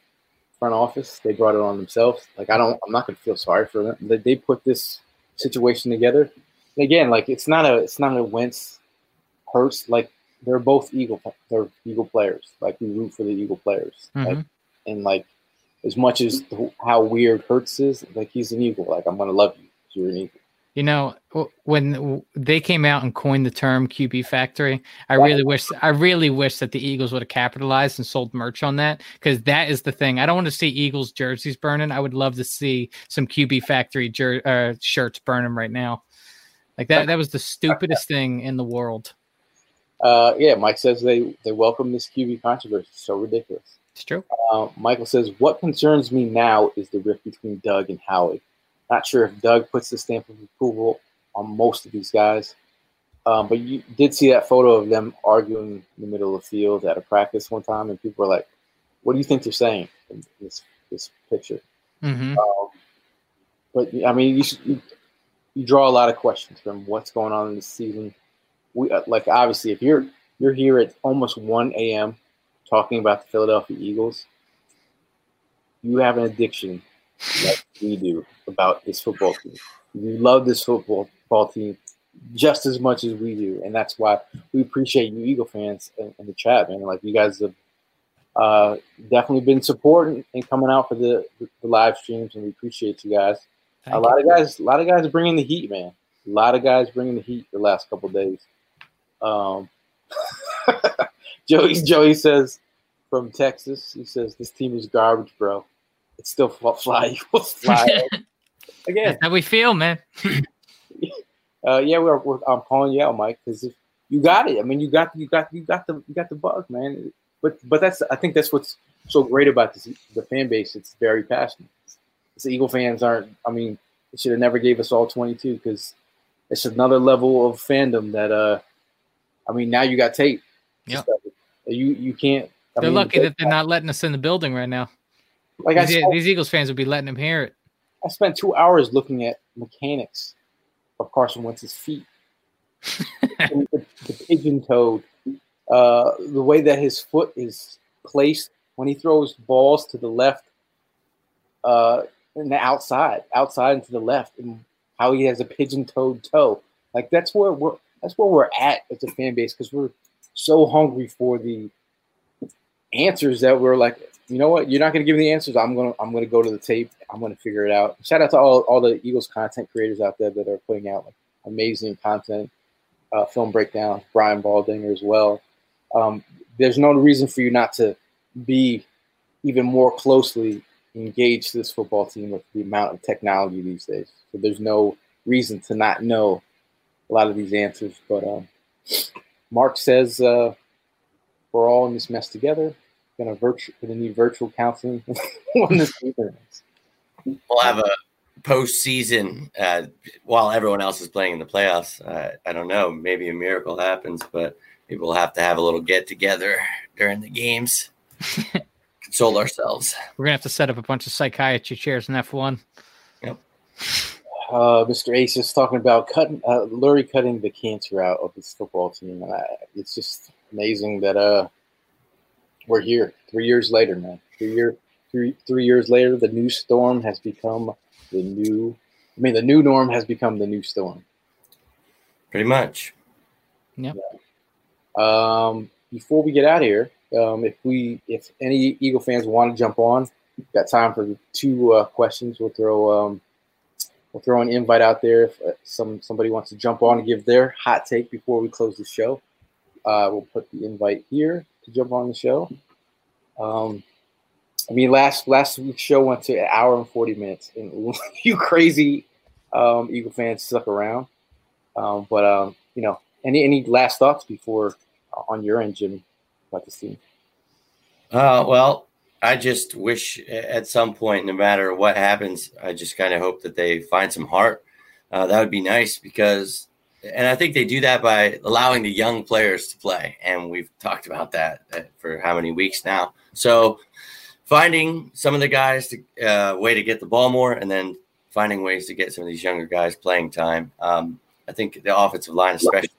[SPEAKER 1] front office. They brought it on themselves. Like I don't, I'm not going to feel sorry for them. They, they put this situation together. Again, like it's not a it's not a Wentz Hurts. Like they're both Eagle. They're Eagle players. Like we root for the Eagle players. Like,
[SPEAKER 2] Mhm.
[SPEAKER 1] and like as much as how weird Hurts is, like he's an Eagle. Like I'm gonna love you. You're an Eagle.
[SPEAKER 2] You know, when they came out and coined the term QB factory, I really wish I really wish that the Eagles would have capitalized and sold merch on that because that is the thing. I don't want to see Eagles jerseys burning. I would love to see some QB factory jer- uh, shirts burning right now. Like that that was the stupidest thing in the world.
[SPEAKER 1] Uh, yeah, Mike says they they welcome this QB controversy. So ridiculous.
[SPEAKER 2] It's true.
[SPEAKER 1] Uh, Michael says, What concerns me now is the rift between Doug and Howie. Not sure if Doug puts the stamp of approval on most of these guys. Um, but you did see that photo of them arguing in the middle of the field at a practice one time, and people were like, What do you think they're saying in this, this picture?
[SPEAKER 2] hmm
[SPEAKER 1] Um, but I mean, you, should, you draw a lot of questions from what's going on in this season. We uh, like obviously if you're you're here at almost one a.m. talking about the Philadelphia Eagles, you have an addiction like we do about this football team. You love this football ball team just as much as we do, and that's why we appreciate you Eagle fans in, in the chat, man. Like you guys have uh, definitely been supporting and coming out for the, the live streams, and we appreciate you guys.
[SPEAKER 2] Thank
[SPEAKER 1] a lot of guys, a lot of guys bringing the heat, man. A lot of guys bringing the heat the last couple days. Um, [laughs] Joey, Joey says from Texas, he says this team is garbage, bro. It's still fly, [laughs] Eagles fly. [laughs] Again,
[SPEAKER 2] That's how we feel, man.
[SPEAKER 1] uh, yeah, we're, we're I'm calling you out, Mike, because if you got it, I mean, you got you got you got the you got the bug, man. But but that's I think that's what's so great about this the fan base. It's very passionate. The Eagle fans aren't. I mean, they should have never gave us all 22 because it's another level of fandom that. uh I mean, now you got tape.
[SPEAKER 2] Yep.
[SPEAKER 1] You you can't. I
[SPEAKER 2] They're
[SPEAKER 1] mean,
[SPEAKER 2] lucky that they're not letting us in the building right now.
[SPEAKER 1] Like I,
[SPEAKER 2] these,
[SPEAKER 1] spent,
[SPEAKER 2] these Eagles fans would be letting them hear it.
[SPEAKER 1] I spent two hours looking at mechanics of Carson Wentz's feet. [laughs] the, the pigeon toed, uh, the way that his foot is placed when he throws balls to the left, uh, in the outside, outside and to the left, and how he has a pigeon-toed toe. Like that's where we're that's where we're at as a fan base because we're so hungry for the answers that we're like, you know what, you're not to give me the answers. I'm gonna I'm gonna go to the tape. I'm gonna figure it out. Shout out to all all the Eagles content creators out there that are putting out like amazing content, uh, film breakdowns. Brian Baldinger as well. Um, there's no reason for you not to be even more closely engaged this football team with the amount of technology these days. So there's no reason to not know a lot of these answers. But um, Mark says uh, we're all in this mess together. Gonna virtu- gonna need virtual counseling [laughs] on this
[SPEAKER 3] We'll have a postseason uh, while everyone else is playing in the playoffs. Uh, I don't know. Maybe a miracle happens, but maybe we'll have to have a little get together during the games. [laughs] Console ourselves.
[SPEAKER 2] We're gonna have to set up a bunch of psychiatry chairs in F1.
[SPEAKER 3] Yep.
[SPEAKER 1] Uh, Mr. Ace is talking about cutting, uh, Lurie cutting the cancer out of his football team. And I, it's just amazing that uh, we're here three years later, man. Three year, three three years later, the new storm has become the new. I mean, the new norm has become the new storm.
[SPEAKER 3] Pretty much.
[SPEAKER 2] Yep.
[SPEAKER 1] Um, before we get out of here, um, if we, if any Eagle fans want to jump on, got time for two uh, questions. We'll throw, um, we'll throw an invite out there if uh, some somebody wants to jump on and give their hot take before we close the show. Uh, we'll put the invite here to jump on the show. Um, I mean, last last week's show went to an hour and forty minutes, and [laughs] you crazy um, Eagle fans stuck around. Um, but um, you know, any any last thoughts before uh, on your end, Jimmy, about this team?
[SPEAKER 3] Uh, well, I just wish at some point, no matter what happens, I just kind of hope that they find some heart. Uh, that would be nice because, and I think they do that by allowing the young players to play. And we've talked about that uh, for how many weeks now. So finding some of the guys to uh, way to get the ball more, and then finding ways to get some of these younger guys playing time. Um, I think the offensive line, especially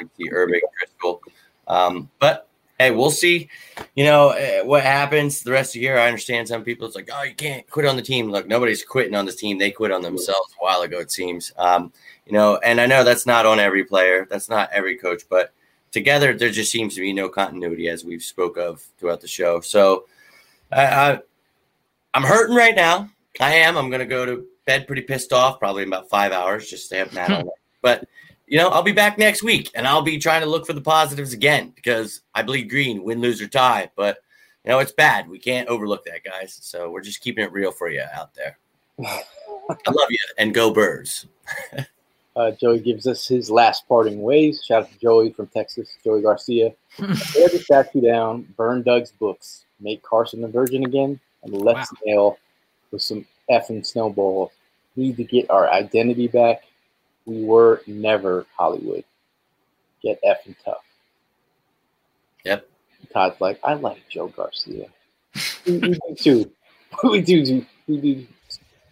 [SPEAKER 3] like the Urban Crystal. Um, but hey, we'll see. You know uh, what happens the rest of the year. I understand some people. It's like, oh, you can't quit on the team. Look, nobody's quitting on this team. They quit on themselves a while ago. It seems. Um, you know, and I know that's not on every player. That's not every coach, but together there just seems to be no continuity as we've spoke of throughout the show. So I, I I'm hurting right now. I am. I'm going to go to bed pretty pissed off, probably in about five hours, just to have that on. But you know, I'll be back next week and I'll be trying to look for the positives again because I bleed green, win, lose, or tie. But, you know, it's bad. We can't overlook that, guys. So we're just keeping it real for you out there. I love you and go birds. [laughs]
[SPEAKER 1] uh, Joey gives us his last parting ways. Shout out to Joey from Texas, Joey Garcia. [laughs] Tear the statue down, burn Doug's books, make Carson the virgin again, and let's wow. nail with some effing snowball. Need to get our identity back we were never Hollywood. Get effing tough.
[SPEAKER 3] Yep.
[SPEAKER 1] Todd's like, I like Joe Garcia. we, we, do too. [laughs] We do. We do.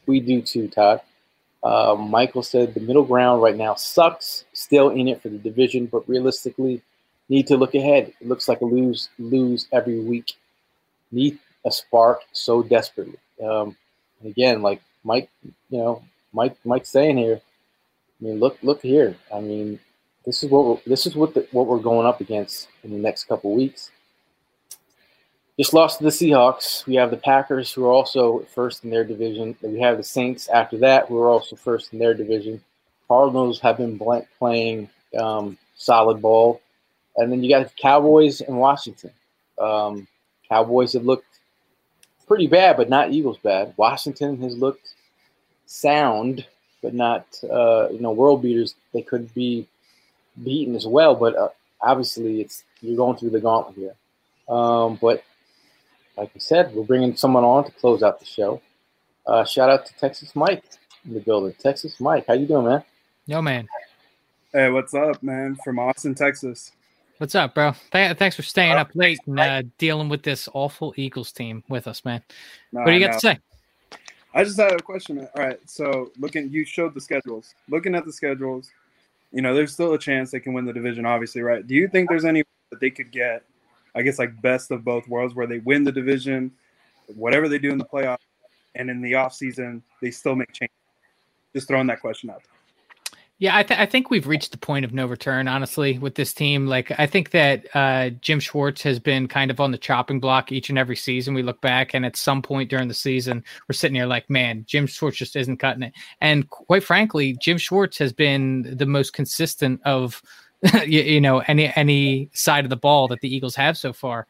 [SPEAKER 1] We do too, Todd. Uh, Michael said the middle ground right now sucks. Still in it for the division, but realistically, need to look ahead. It looks like a lose lose every week. Need a spark so desperately. Um, again, like Mike, you know, Mike, Mike's saying here, I mean, look, look here. I mean, this is what we're, this is what the, what we're going up against in the next couple weeks. Just lost to the Seahawks. We have the Packers, who are also first in their division. We have the Saints after that, who are also first in their division. Cardinals have been playing um, solid ball, and then you got the Cowboys and Washington. Um, Cowboys have looked pretty bad, but not Eagles bad. Washington has looked sound but not uh, you know world beaters. They could be beaten as well, but uh, obviously it's you're going through the gauntlet here. Um, but like I said, we're bringing someone on to close out the show. Uh, shout out to Texas Mike in the building. Texas Mike, how you doing, man?
[SPEAKER 2] Yo, man.
[SPEAKER 6] Hey, what's up, man? From Austin, Texas.
[SPEAKER 2] What's up, bro? Th- thanks for staying up late and uh, dealing with this awful Eagles team with us, man. No, what do you got to say?
[SPEAKER 6] I just had a question. All right, so looking, you showed the schedules. Looking at the schedules, you know, there's still a chance they can win the division, obviously, right? Do you think there's any that they could get, I guess, like best of both worlds, where they win the division, whatever they do in the playoffs, and in the offseason they still make changes? Just throwing that question out there.
[SPEAKER 2] Yeah, I, th- I think we've reached the point of no return, honestly, with this team. Like, I think that uh, Jim Schwartz has been kind of on the chopping block each and every season. We look back, and at some point during the season, we're sitting here like, man, Jim Schwartz just isn't cutting it. And quite frankly, Jim Schwartz has been the most consistent of, [laughs] you, you, know, any any side of the ball that the Eagles have so far.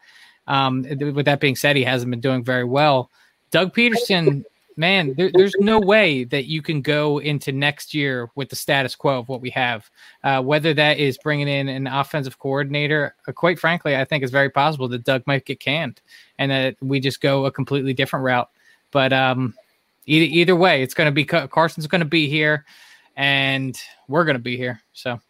[SPEAKER 2] Um, with that being said, he hasn't been doing very well. Doug Pederson man, there, there's no way that you can go into next year with the status quo of what we have. Uh, whether that is bringing in an offensive coordinator, uh, quite frankly, I think it's very possible that Doug might get canned and that we just go a completely different route. But um, either, either way, it's going to be Carson's going to be here, and we're going to be here. So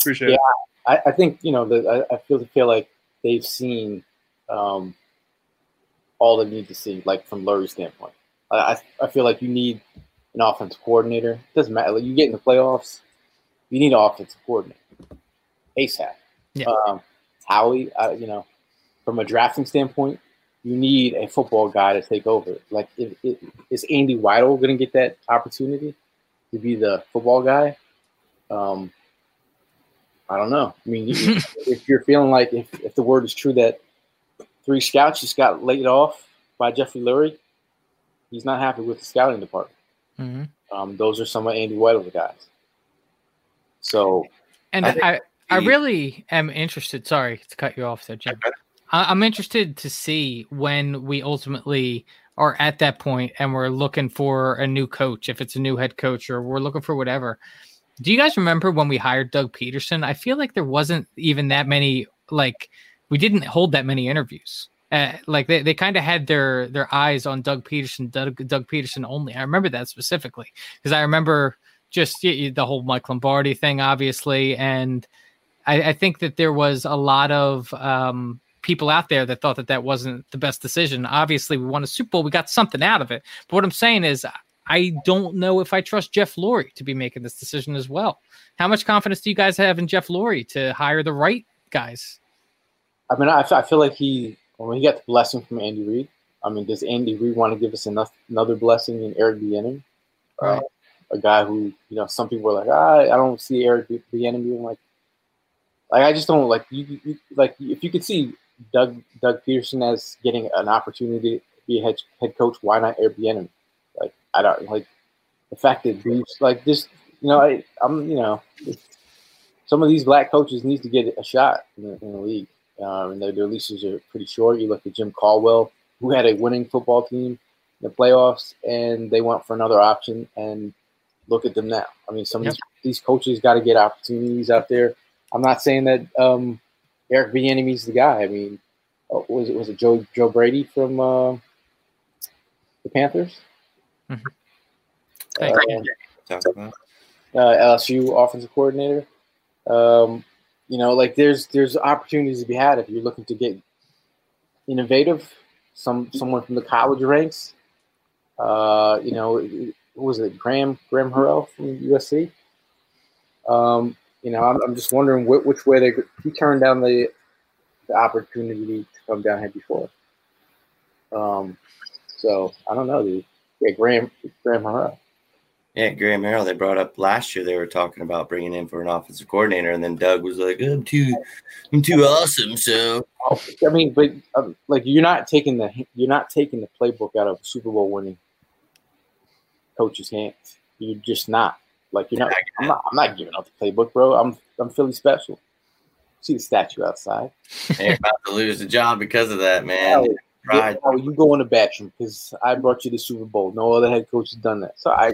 [SPEAKER 6] appreciate
[SPEAKER 1] yeah,
[SPEAKER 6] it.
[SPEAKER 1] I, I think you know the, I, I feel feel like they've seen um, all they need to see, like from Lurie's standpoint. I, I feel like you need an offensive coordinator. It doesn't matter. Like you get in the playoffs, you need an offensive coordinator ASAP.
[SPEAKER 2] Yeah.
[SPEAKER 1] Um, Howie, uh, you know, from a drafting standpoint, you need a football guy to take over. Like, if, if, is Andy Weidl going to get that opportunity to be the football guy? Um, I don't know. I mean, [laughs] if you're feeling like if, if the word is true that three scouts just got laid off by Jeffrey Lurie, he's not happy with the scouting department.
[SPEAKER 2] Mm-hmm.
[SPEAKER 1] Um, those are some of Andy Weidl's guys. So,
[SPEAKER 2] and I, I, I, really am interested. Sorry to cut you off there, Jim. I, am interested to see when we ultimately are at that point and we're looking for a new coach, if it's a new head coach or we're looking for whatever. Do you guys remember when we hired Doug Pederson? I feel like there wasn't even that many, like, we didn't hold that many interviews. Uh, like they, they kind of had their their eyes on Doug Pederson, Doug, Doug Pederson only. I remember that specifically because I remember just the whole Mike Lombardi thing, obviously, and I, I think that there was a lot of um, people out there that thought that that wasn't the best decision. Obviously, we won a Super Bowl, we got something out of it. But what I'm saying is, I don't know if I trust Jeff Lurie to be making this decision as well. How much confidence do you guys have in Jeff Lurie to hire the right guys?
[SPEAKER 1] I mean, I, I feel like he when he got the blessing from Andy Reid, I mean, does Andy Reid want to give us enough, another blessing in Eric Bieniemy? Right. Uh, a guy who, you know, some people are like, ah, I don't see Eric Bieniemy being like, like I just don't like you, you, like if you could see Doug Doug Pederson as getting an opportunity to be a head, head coach, why not Eric Bieniemy? Like I don't like the fact that these like this, you know, I, I'm you know, some of these black coaches need to get a shot in the, in the league um, and their, their leases are pretty short. You look at Jim Caldwell, who had a winning football team in the playoffs, and they went for another option. And look at them now. I mean, some yep. of these, these coaches got to get opportunities out there. I'm not saying that um, Eric Bieniemy's the guy. I mean, oh, was it was it Joe Joe Brady from uh, the Panthers?
[SPEAKER 2] Mm-hmm.
[SPEAKER 1] Uh, uh, LSU offensive coordinator. Um, you know, like there's there's opportunities to be had if you're looking to get innovative. Some someone from the college ranks. Uh, you know, who was it? Graham Graham Harrell from USC. Um, you know, I'm, I'm just wondering which, which way they he turned down the the opportunity to come down here before. Um, so I don't know, dude. Yeah, Graham Graham Harrell.
[SPEAKER 3] Yeah, Graham Harrell, they brought up last year. They were talking about bringing in for an offensive coordinator, and then Doug was like, "I'm too, I'm too awesome." So,
[SPEAKER 1] I mean, but um, like, you're not taking the you're not taking the playbook out of Super Bowl winning coach's hands. You're just not. Like, you're not. I'm not. I'm not giving up the playbook, bro. I'm I'm Philly special. See the statue outside. [laughs]
[SPEAKER 3] They're about to lose the job because of that, man.
[SPEAKER 1] Right. you go in the bathroom because I brought you the Super Bowl. No other head coach has done that. So I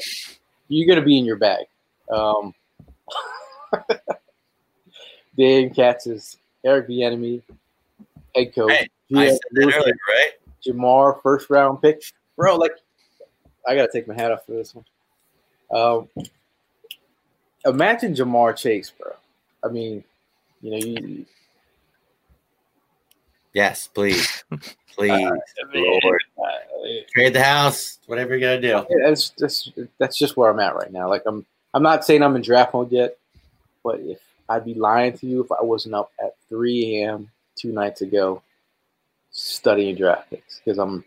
[SPEAKER 1] you're gonna be in your bag. Um, [laughs] Dan Katz's Eric the Enemy, head coach.
[SPEAKER 3] Hey, I said that earlier, right?
[SPEAKER 1] Ja'Marr, first round pick, bro. Like, I gotta take my hat off for this one. Um, imagine Ja'Marr Chase, bro. I mean, you know, you.
[SPEAKER 3] Yes, please, [laughs] please, uh, Lord. Trade the house, whatever you gotta do.
[SPEAKER 1] That's that's that's just where I'm at right now. Like I'm I'm not saying I'm in draft mode yet, but if I'd be lying to you if I wasn't up at 3 a.m. two nights ago studying draft picks because I'm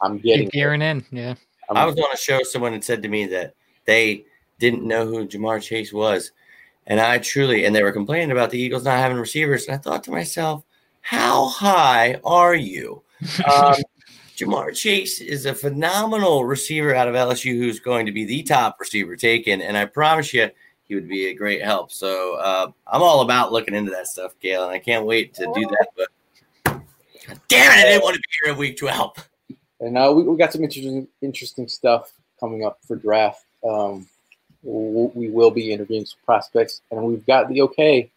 [SPEAKER 1] I'm getting
[SPEAKER 2] gearing in. Yeah.
[SPEAKER 3] I'm, i was on a show. Someone had said to me that they didn't know who Ja'Marr Chase was, and I truly and they were complaining about the Eagles not having receivers. And I thought to myself, how high are you? [laughs] Um, Ja'Marr Chase is a phenomenal receiver out of LSU who's going to be the top receiver taken. And I promise you, he would be a great help. So uh, I'm all about looking into that stuff, Gail, and I can't wait to do that. But damn it, I didn't want to be here in week 12.
[SPEAKER 1] And uh, we, we got some interesting, interesting stuff coming up for draft. Um, we will be interviewing some prospects, and we've got the okay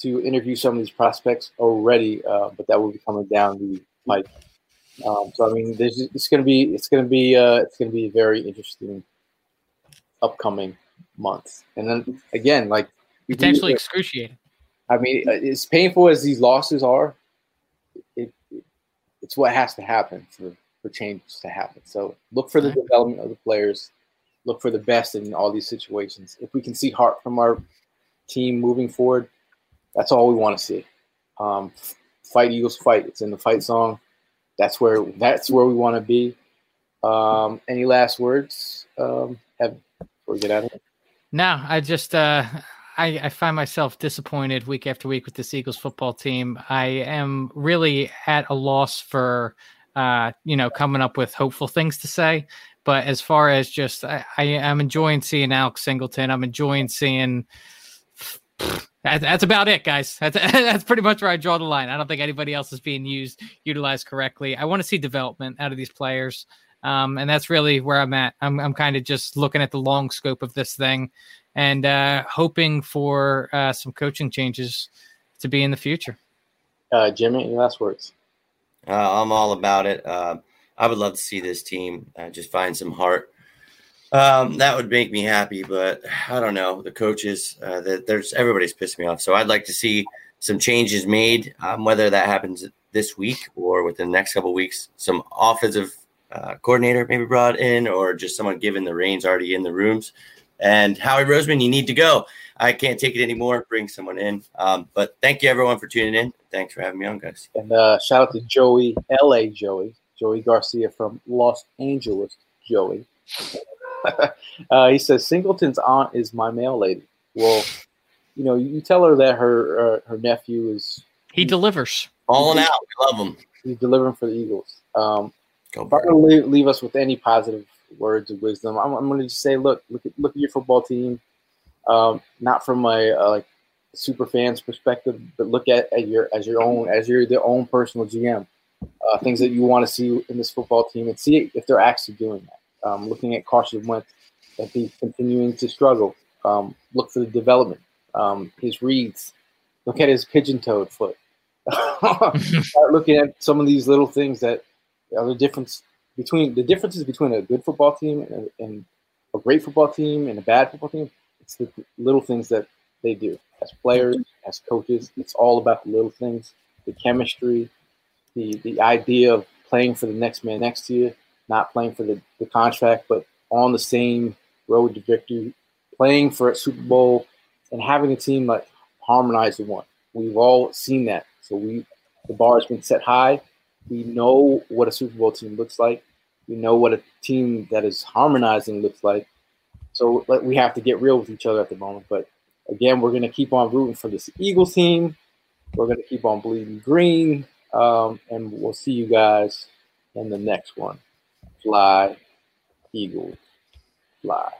[SPEAKER 1] to interview some of these prospects already, uh, but that will be coming down the pipe. Um, so I mean, there's it's going to be it's going to be uh, it's going to be a very interesting upcoming month. And then again, like
[SPEAKER 2] potentially excruciating.
[SPEAKER 1] I mean, uh, as painful as these losses are, it, it, it's what has to happen for for changes to happen. So look for the development of the players. Look for the best in all these situations. If we can see heart from our team moving forward, that's all we want to see. Um, fight Eagles, fight. It's in the fight song. That's where that's where we want to be. Um, any last words, um, have before we get out of here?
[SPEAKER 2] No, I just uh, I, I find myself disappointed week after week with this Eagles football team. I am really at a loss for uh, you know coming up with hopeful things to say. But as far as just, I, I am enjoying seeing Alex Singleton. I'm enjoying seeing. That, that's about it, guys. That's [laughs] that's pretty much where I draw the line. I don't think anybody else is being used utilized correctly. I want to see development out of these players. Um, and that's really where I'm at. I'm, I'm kind of just looking at the long scope of this thing and uh, hoping for uh, some coaching changes to be in the future.
[SPEAKER 1] Uh, Jimmy, any last words?
[SPEAKER 3] Uh, I'm all about it. Uh, I would love to see this team uh, just find some heart. Um, that would make me happy, but I don't know. The coaches, uh, the, there's everybody's pissed me off. So I'd like to see some changes made, um, whether that happens this week or within the next couple weeks. Some offensive uh, coordinator maybe brought in, or just someone given the reins already in the rooms. And Howie Roseman, you need to go. I can't take it anymore. Bring someone in. Um, but thank you everyone for tuning in. Thanks for having me on, guys.
[SPEAKER 1] And uh, shout out to Joey, LA Joey, Joey Garcia from Los Angeles, Joey. [laughs] uh, he says Singleton's aunt is my mail lady. Well, you know, you tell her that her uh, her nephew is
[SPEAKER 2] he delivers.
[SPEAKER 3] Falling out. We love him.
[SPEAKER 1] He's delivering for the Eagles. Um, Go if I'm going to leave, leave, us with any positive words of wisdom, I'm, I'm going to just say, look, look at look at your football team. Um, not from a uh, like super fans perspective, but look at, at your as your own as your their own personal GM. Uh, things that you want to see in this football team and see if they're actually doing that. Um, looking at Carson Wentz, if he's continuing to struggle, um, look for the development. Um, his reads, look at his pigeon-toed foot. [laughs] Start looking at some of these little things that are the difference between the differences between a good football team and, and a great football team and a bad football team. It's the little things that they do as players, as coaches. It's all about the little things, the chemistry, the the idea of playing for the next man next to you, not playing for the, the contract, but on the same road to victory, playing for a Super Bowl and having a team like harmonize the one. We've all seen that. So we the bar has been set high. We know what a Super Bowl team looks like. We know what a team that is harmonizing looks like. So like, we have to get real with each other at the moment. But again, we're going to keep on rooting for this Eagles team. We're going to keep on bleeding green. Um, and we'll see you guys in the next one. Fly, Eagles, fly.